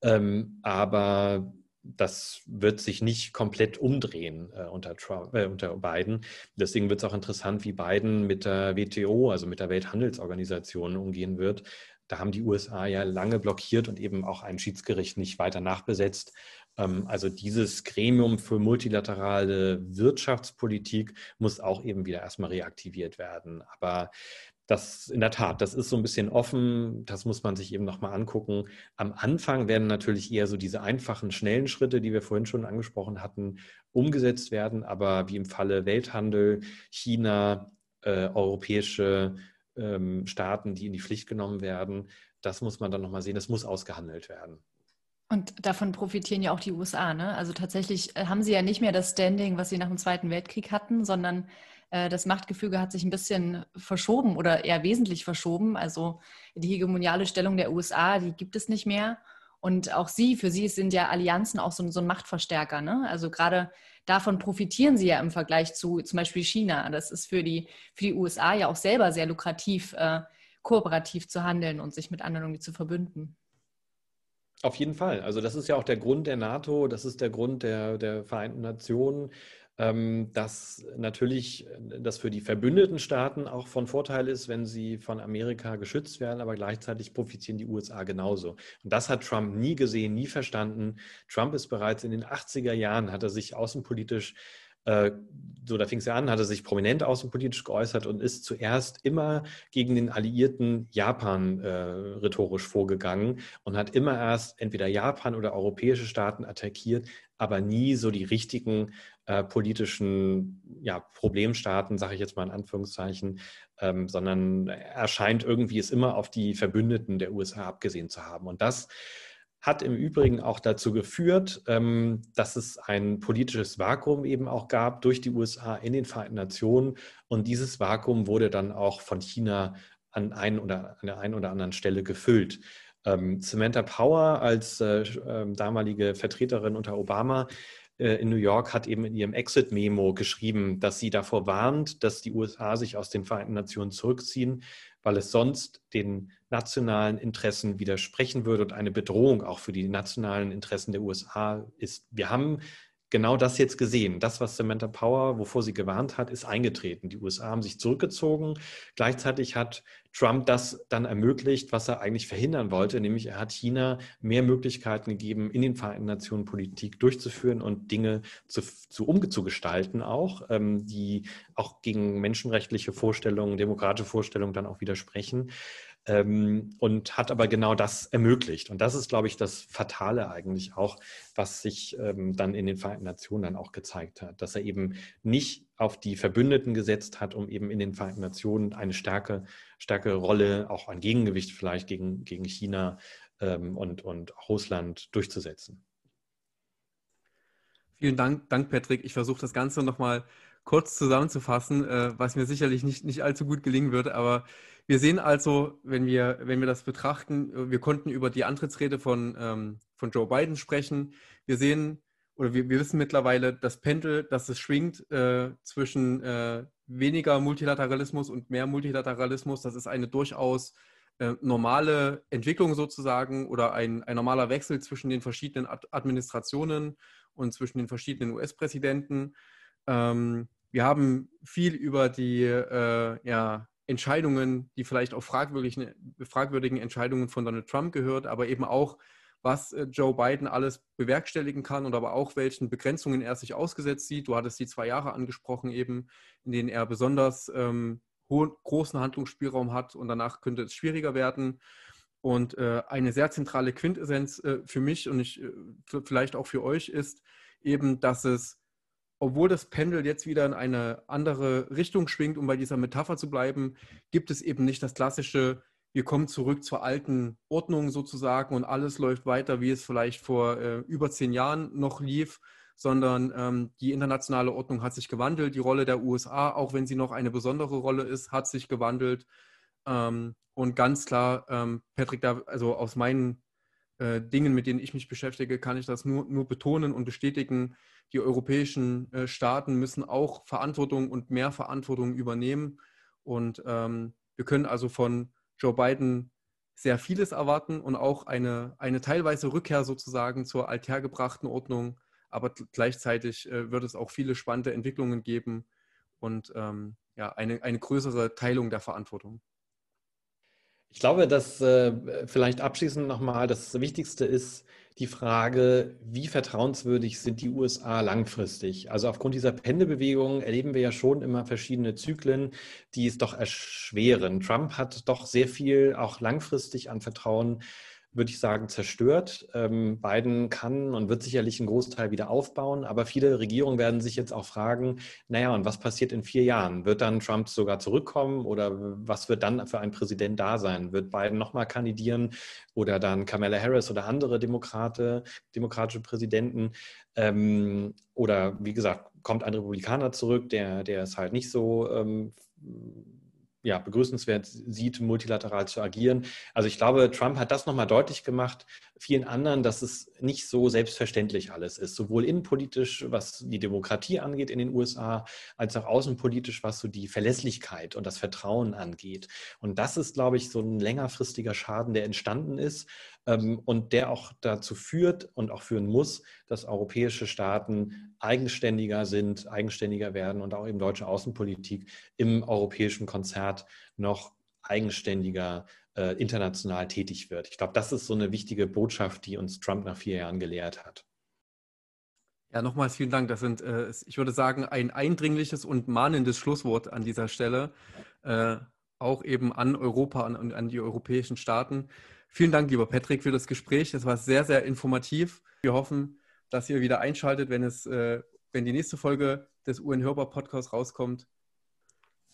Ähm, aber das wird sich nicht komplett umdrehen äh, unter, Trump, äh, unter Biden. Deswegen wird es auch interessant, wie Biden mit der WTO, also mit der Welthandelsorganisation, umgehen wird. Da haben die USA ja lange blockiert und eben auch ein Schiedsgericht nicht weiter nachbesetzt. Ähm, also dieses Gremium für multilaterale Wirtschaftspolitik muss auch eben wieder erstmal reaktiviert werden. Aber das in der Tat, das ist so ein bisschen offen, das muss man sich eben nochmal angucken. Am Anfang werden natürlich eher so diese einfachen, schnellen Schritte, die wir vorhin schon angesprochen hatten, umgesetzt werden. Aber wie im Falle Welthandel, China, äh, europäische ähm, Staaten, die in die Pflicht genommen werden, das muss man dann nochmal sehen, das muss ausgehandelt werden. Und davon profitieren ja auch die USA. Ne? Also tatsächlich äh, haben sie ja nicht mehr das Standing, was sie nach dem Zweiten Weltkrieg hatten, sondern äh, das Machtgefüge hat sich ein bisschen verschoben oder eher wesentlich verschoben. Also die hegemoniale Stellung der USA, die gibt es nicht mehr. Und auch sie, für sie sind ja Allianzen auch so, so ein Machtverstärker. Ne? Also gerade davon profitieren sie ja im Vergleich zu zum Beispiel China. Das ist für die, für die USA ja auch selber sehr lukrativ, äh, kooperativ zu handeln und sich mit anderen irgendwie zu verbünden. Auf jeden Fall. Also das ist ja auch der Grund der NATO, das ist der Grund der, der Vereinten Nationen, dass natürlich das für die verbündeten Staaten auch von Vorteil ist, wenn sie von Amerika geschützt werden, aber gleichzeitig profitieren die USA genauso. Und das hat Trump nie gesehen, nie verstanden. Trump ist bereits in den 80er Jahren, hat er sich außenpolitisch äh, so, da fing es ja an, hatte sich prominent außenpolitisch geäußert und ist zuerst immer gegen den alliierten Japan äh, rhetorisch vorgegangen und hat immer erst entweder Japan oder europäische Staaten attackiert, aber nie so die richtigen äh, politischen ja, Problemstaaten, sage ich jetzt mal in Anführungszeichen, ähm, sondern er scheint irgendwie es immer auf die Verbündeten der USA abgesehen zu haben. Und das hat im Übrigen auch dazu geführt, ähm, dass es ein politisches Vakuum eben auch gab durch die USA in den Vereinten Nationen. Und dieses Vakuum wurde dann auch von China an, ein oder, an der einen oder anderen Stelle gefüllt. Ähm, Samantha Power als äh, äh, damalige Vertreterin unter Obama in New York hat eben in ihrem Exit-Memo geschrieben, dass sie davor warnt, dass die USA sich aus den Vereinten Nationen zurückziehen, weil es sonst den nationalen Interessen widersprechen würde und eine Bedrohung auch für die nationalen Interessen der USA ist. Wir haben genau das jetzt gesehen. Das, was Samantha Power, wovor sie gewarnt hat, ist eingetreten. Die USA haben sich zurückgezogen. Gleichzeitig hat Trump das dann ermöglicht, was er eigentlich verhindern wollte, nämlich er hat China mehr Möglichkeiten gegeben, in den Vereinten Nationen Politik durchzuführen und Dinge zu, zu umzugestalten auch, ähm, die auch gegen menschenrechtliche Vorstellungen, demokratische Vorstellungen dann auch widersprechen ähm, und hat aber genau das ermöglicht. Und das ist, glaube ich, das Fatale eigentlich auch, was sich ähm, dann in den Vereinten Nationen dann auch gezeigt hat, dass er eben nicht auf die Verbündeten gesetzt hat, um eben in den Vereinten Nationen eine starke, starke Rolle, auch ein Gegengewicht vielleicht gegen, gegen China ähm, und, und Russland durchzusetzen. Vielen Dank, Dank Patrick. Ich versuche das Ganze nochmal kurz zusammenzufassen, äh, was mir sicherlich nicht, nicht allzu gut gelingen würde, aber wir sehen also, wenn wir, wenn wir das betrachten, wir konnten über die Antrittsrede von, ähm, von Joe Biden sprechen. Wir sehen oder wir, wir wissen mittlerweile, das Pendel, dass es schwingt äh, zwischen äh, weniger Multilateralismus und mehr Multilateralismus. Das ist eine durchaus äh, normale Entwicklung sozusagen oder ein, ein normaler Wechsel zwischen den verschiedenen Ad Administrationen und zwischen den verschiedenen US-Präsidenten. Ähm, wir haben viel über die äh, ja, Entscheidungen, die vielleicht auch fragwürdigen, fragwürdigen Entscheidungen von Donald Trump gehört, aber eben auch, was äh, Joe Biden alles bewerkstelligen kann und aber auch welchen Begrenzungen er sich ausgesetzt sieht. Du hattest die zwei Jahre angesprochen, eben, in denen er besonders ähm, hohen, großen Handlungsspielraum hat und danach könnte es schwieriger werden. Und äh, eine sehr zentrale Quintessenz äh, für mich und ich, äh, vielleicht auch für euch ist eben, dass es obwohl das Pendel jetzt wieder in eine andere Richtung schwingt, um bei dieser Metapher zu bleiben, gibt es eben nicht das klassische, wir kommen zurück zur alten Ordnung sozusagen und alles läuft weiter, wie es vielleicht vor äh, über zehn Jahren noch lief, sondern ähm, die internationale Ordnung hat sich gewandelt. Die Rolle der USA, auch wenn sie noch eine besondere Rolle ist, hat sich gewandelt. Ähm, und ganz klar, ähm, Patrick, da, also aus meinen äh, Dingen, mit denen ich mich beschäftige, kann ich das nur, nur betonen und bestätigen die europäischen äh, Staaten müssen auch Verantwortung und mehr Verantwortung übernehmen. Und ähm, wir können also von Joe Biden sehr vieles erwarten und auch eine, eine teilweise Rückkehr sozusagen zur althergebrachten Ordnung. Aber gleichzeitig äh, wird es auch viele spannende Entwicklungen geben und ähm, ja, eine, eine größere Teilung der Verantwortung. Ich glaube, dass äh, vielleicht abschließend nochmal das Wichtigste ist, die Frage, wie vertrauenswürdig sind die USA langfristig? Also aufgrund dieser Pendelbewegung erleben wir ja schon immer verschiedene Zyklen, die es doch erschweren. Trump hat doch sehr viel auch langfristig an Vertrauen würde ich sagen, zerstört. Ähm, Biden kann und wird sicherlich einen Großteil wieder aufbauen, aber viele Regierungen werden sich jetzt auch fragen, naja, und was passiert in vier Jahren? Wird dann Trump sogar zurückkommen oder was wird dann für ein Präsident da sein? Wird Biden nochmal kandidieren oder dann Kamala Harris oder andere Demokrate, demokratische Präsidenten? Ähm, oder wie gesagt, kommt ein Republikaner zurück, der, der es halt nicht so ähm, ja, begrüßenswert sieht, multilateral zu agieren. Also ich glaube, Trump hat das nochmal deutlich gemacht, vielen anderen, dass es nicht so selbstverständlich alles ist, sowohl innenpolitisch, was die Demokratie angeht in den USA, als auch außenpolitisch, was so die Verlässlichkeit und das Vertrauen angeht. Und das ist, glaube ich, so ein längerfristiger Schaden, der entstanden ist und der auch dazu führt und auch führen muss, dass europäische Staaten eigenständiger sind, eigenständiger werden und auch eben deutsche Außenpolitik im europäischen Konzert noch eigenständiger äh, international tätig wird. Ich glaube, das ist so eine wichtige Botschaft, die uns Trump nach vier Jahren gelehrt hat. Ja, nochmals vielen Dank. Das sind, äh, ich würde sagen, ein eindringliches und mahnendes Schlusswort an dieser Stelle, äh, auch eben an Europa und an die europäischen Staaten. Vielen Dank, lieber Patrick, für das Gespräch. Es war sehr, sehr informativ. Wir hoffen, dass ihr wieder einschaltet, wenn es, äh, wenn die nächste Folge des UN Hörbar Podcasts rauskommt.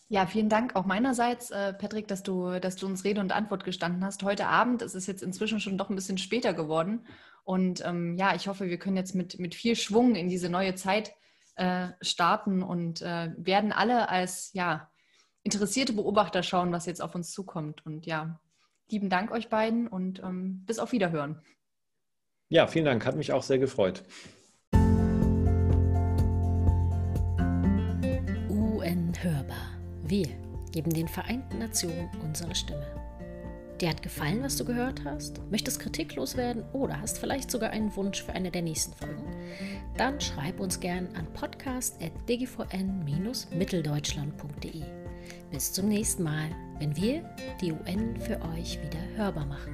Ja, vielen Dank auch meinerseits, äh, Patrick, dass du, dass du uns Rede und Antwort gestanden hast. Heute Abend ist es jetzt inzwischen schon doch ein bisschen später geworden. Und ähm, ja, ich hoffe, wir können jetzt mit, mit viel Schwung in diese neue Zeit äh, starten und äh, werden alle als ja, interessierte Beobachter schauen, was jetzt auf uns zukommt. Und ja, lieben Dank euch beiden und ähm, bis auf Wiederhören. Ja, vielen Dank. Hat mich auch sehr gefreut. UN Hörbar. Wir geben den Vereinten Nationen unsere Stimme. Dir hat gefallen, was du gehört hast? Möchtest kritiklos werden oder hast vielleicht sogar einen Wunsch für eine der nächsten Folgen? Dann schreib uns gern an podcast.digivn-mitteldeutschland.de. Bis zum nächsten Mal, wenn wir die UN für euch wieder hörbar machen.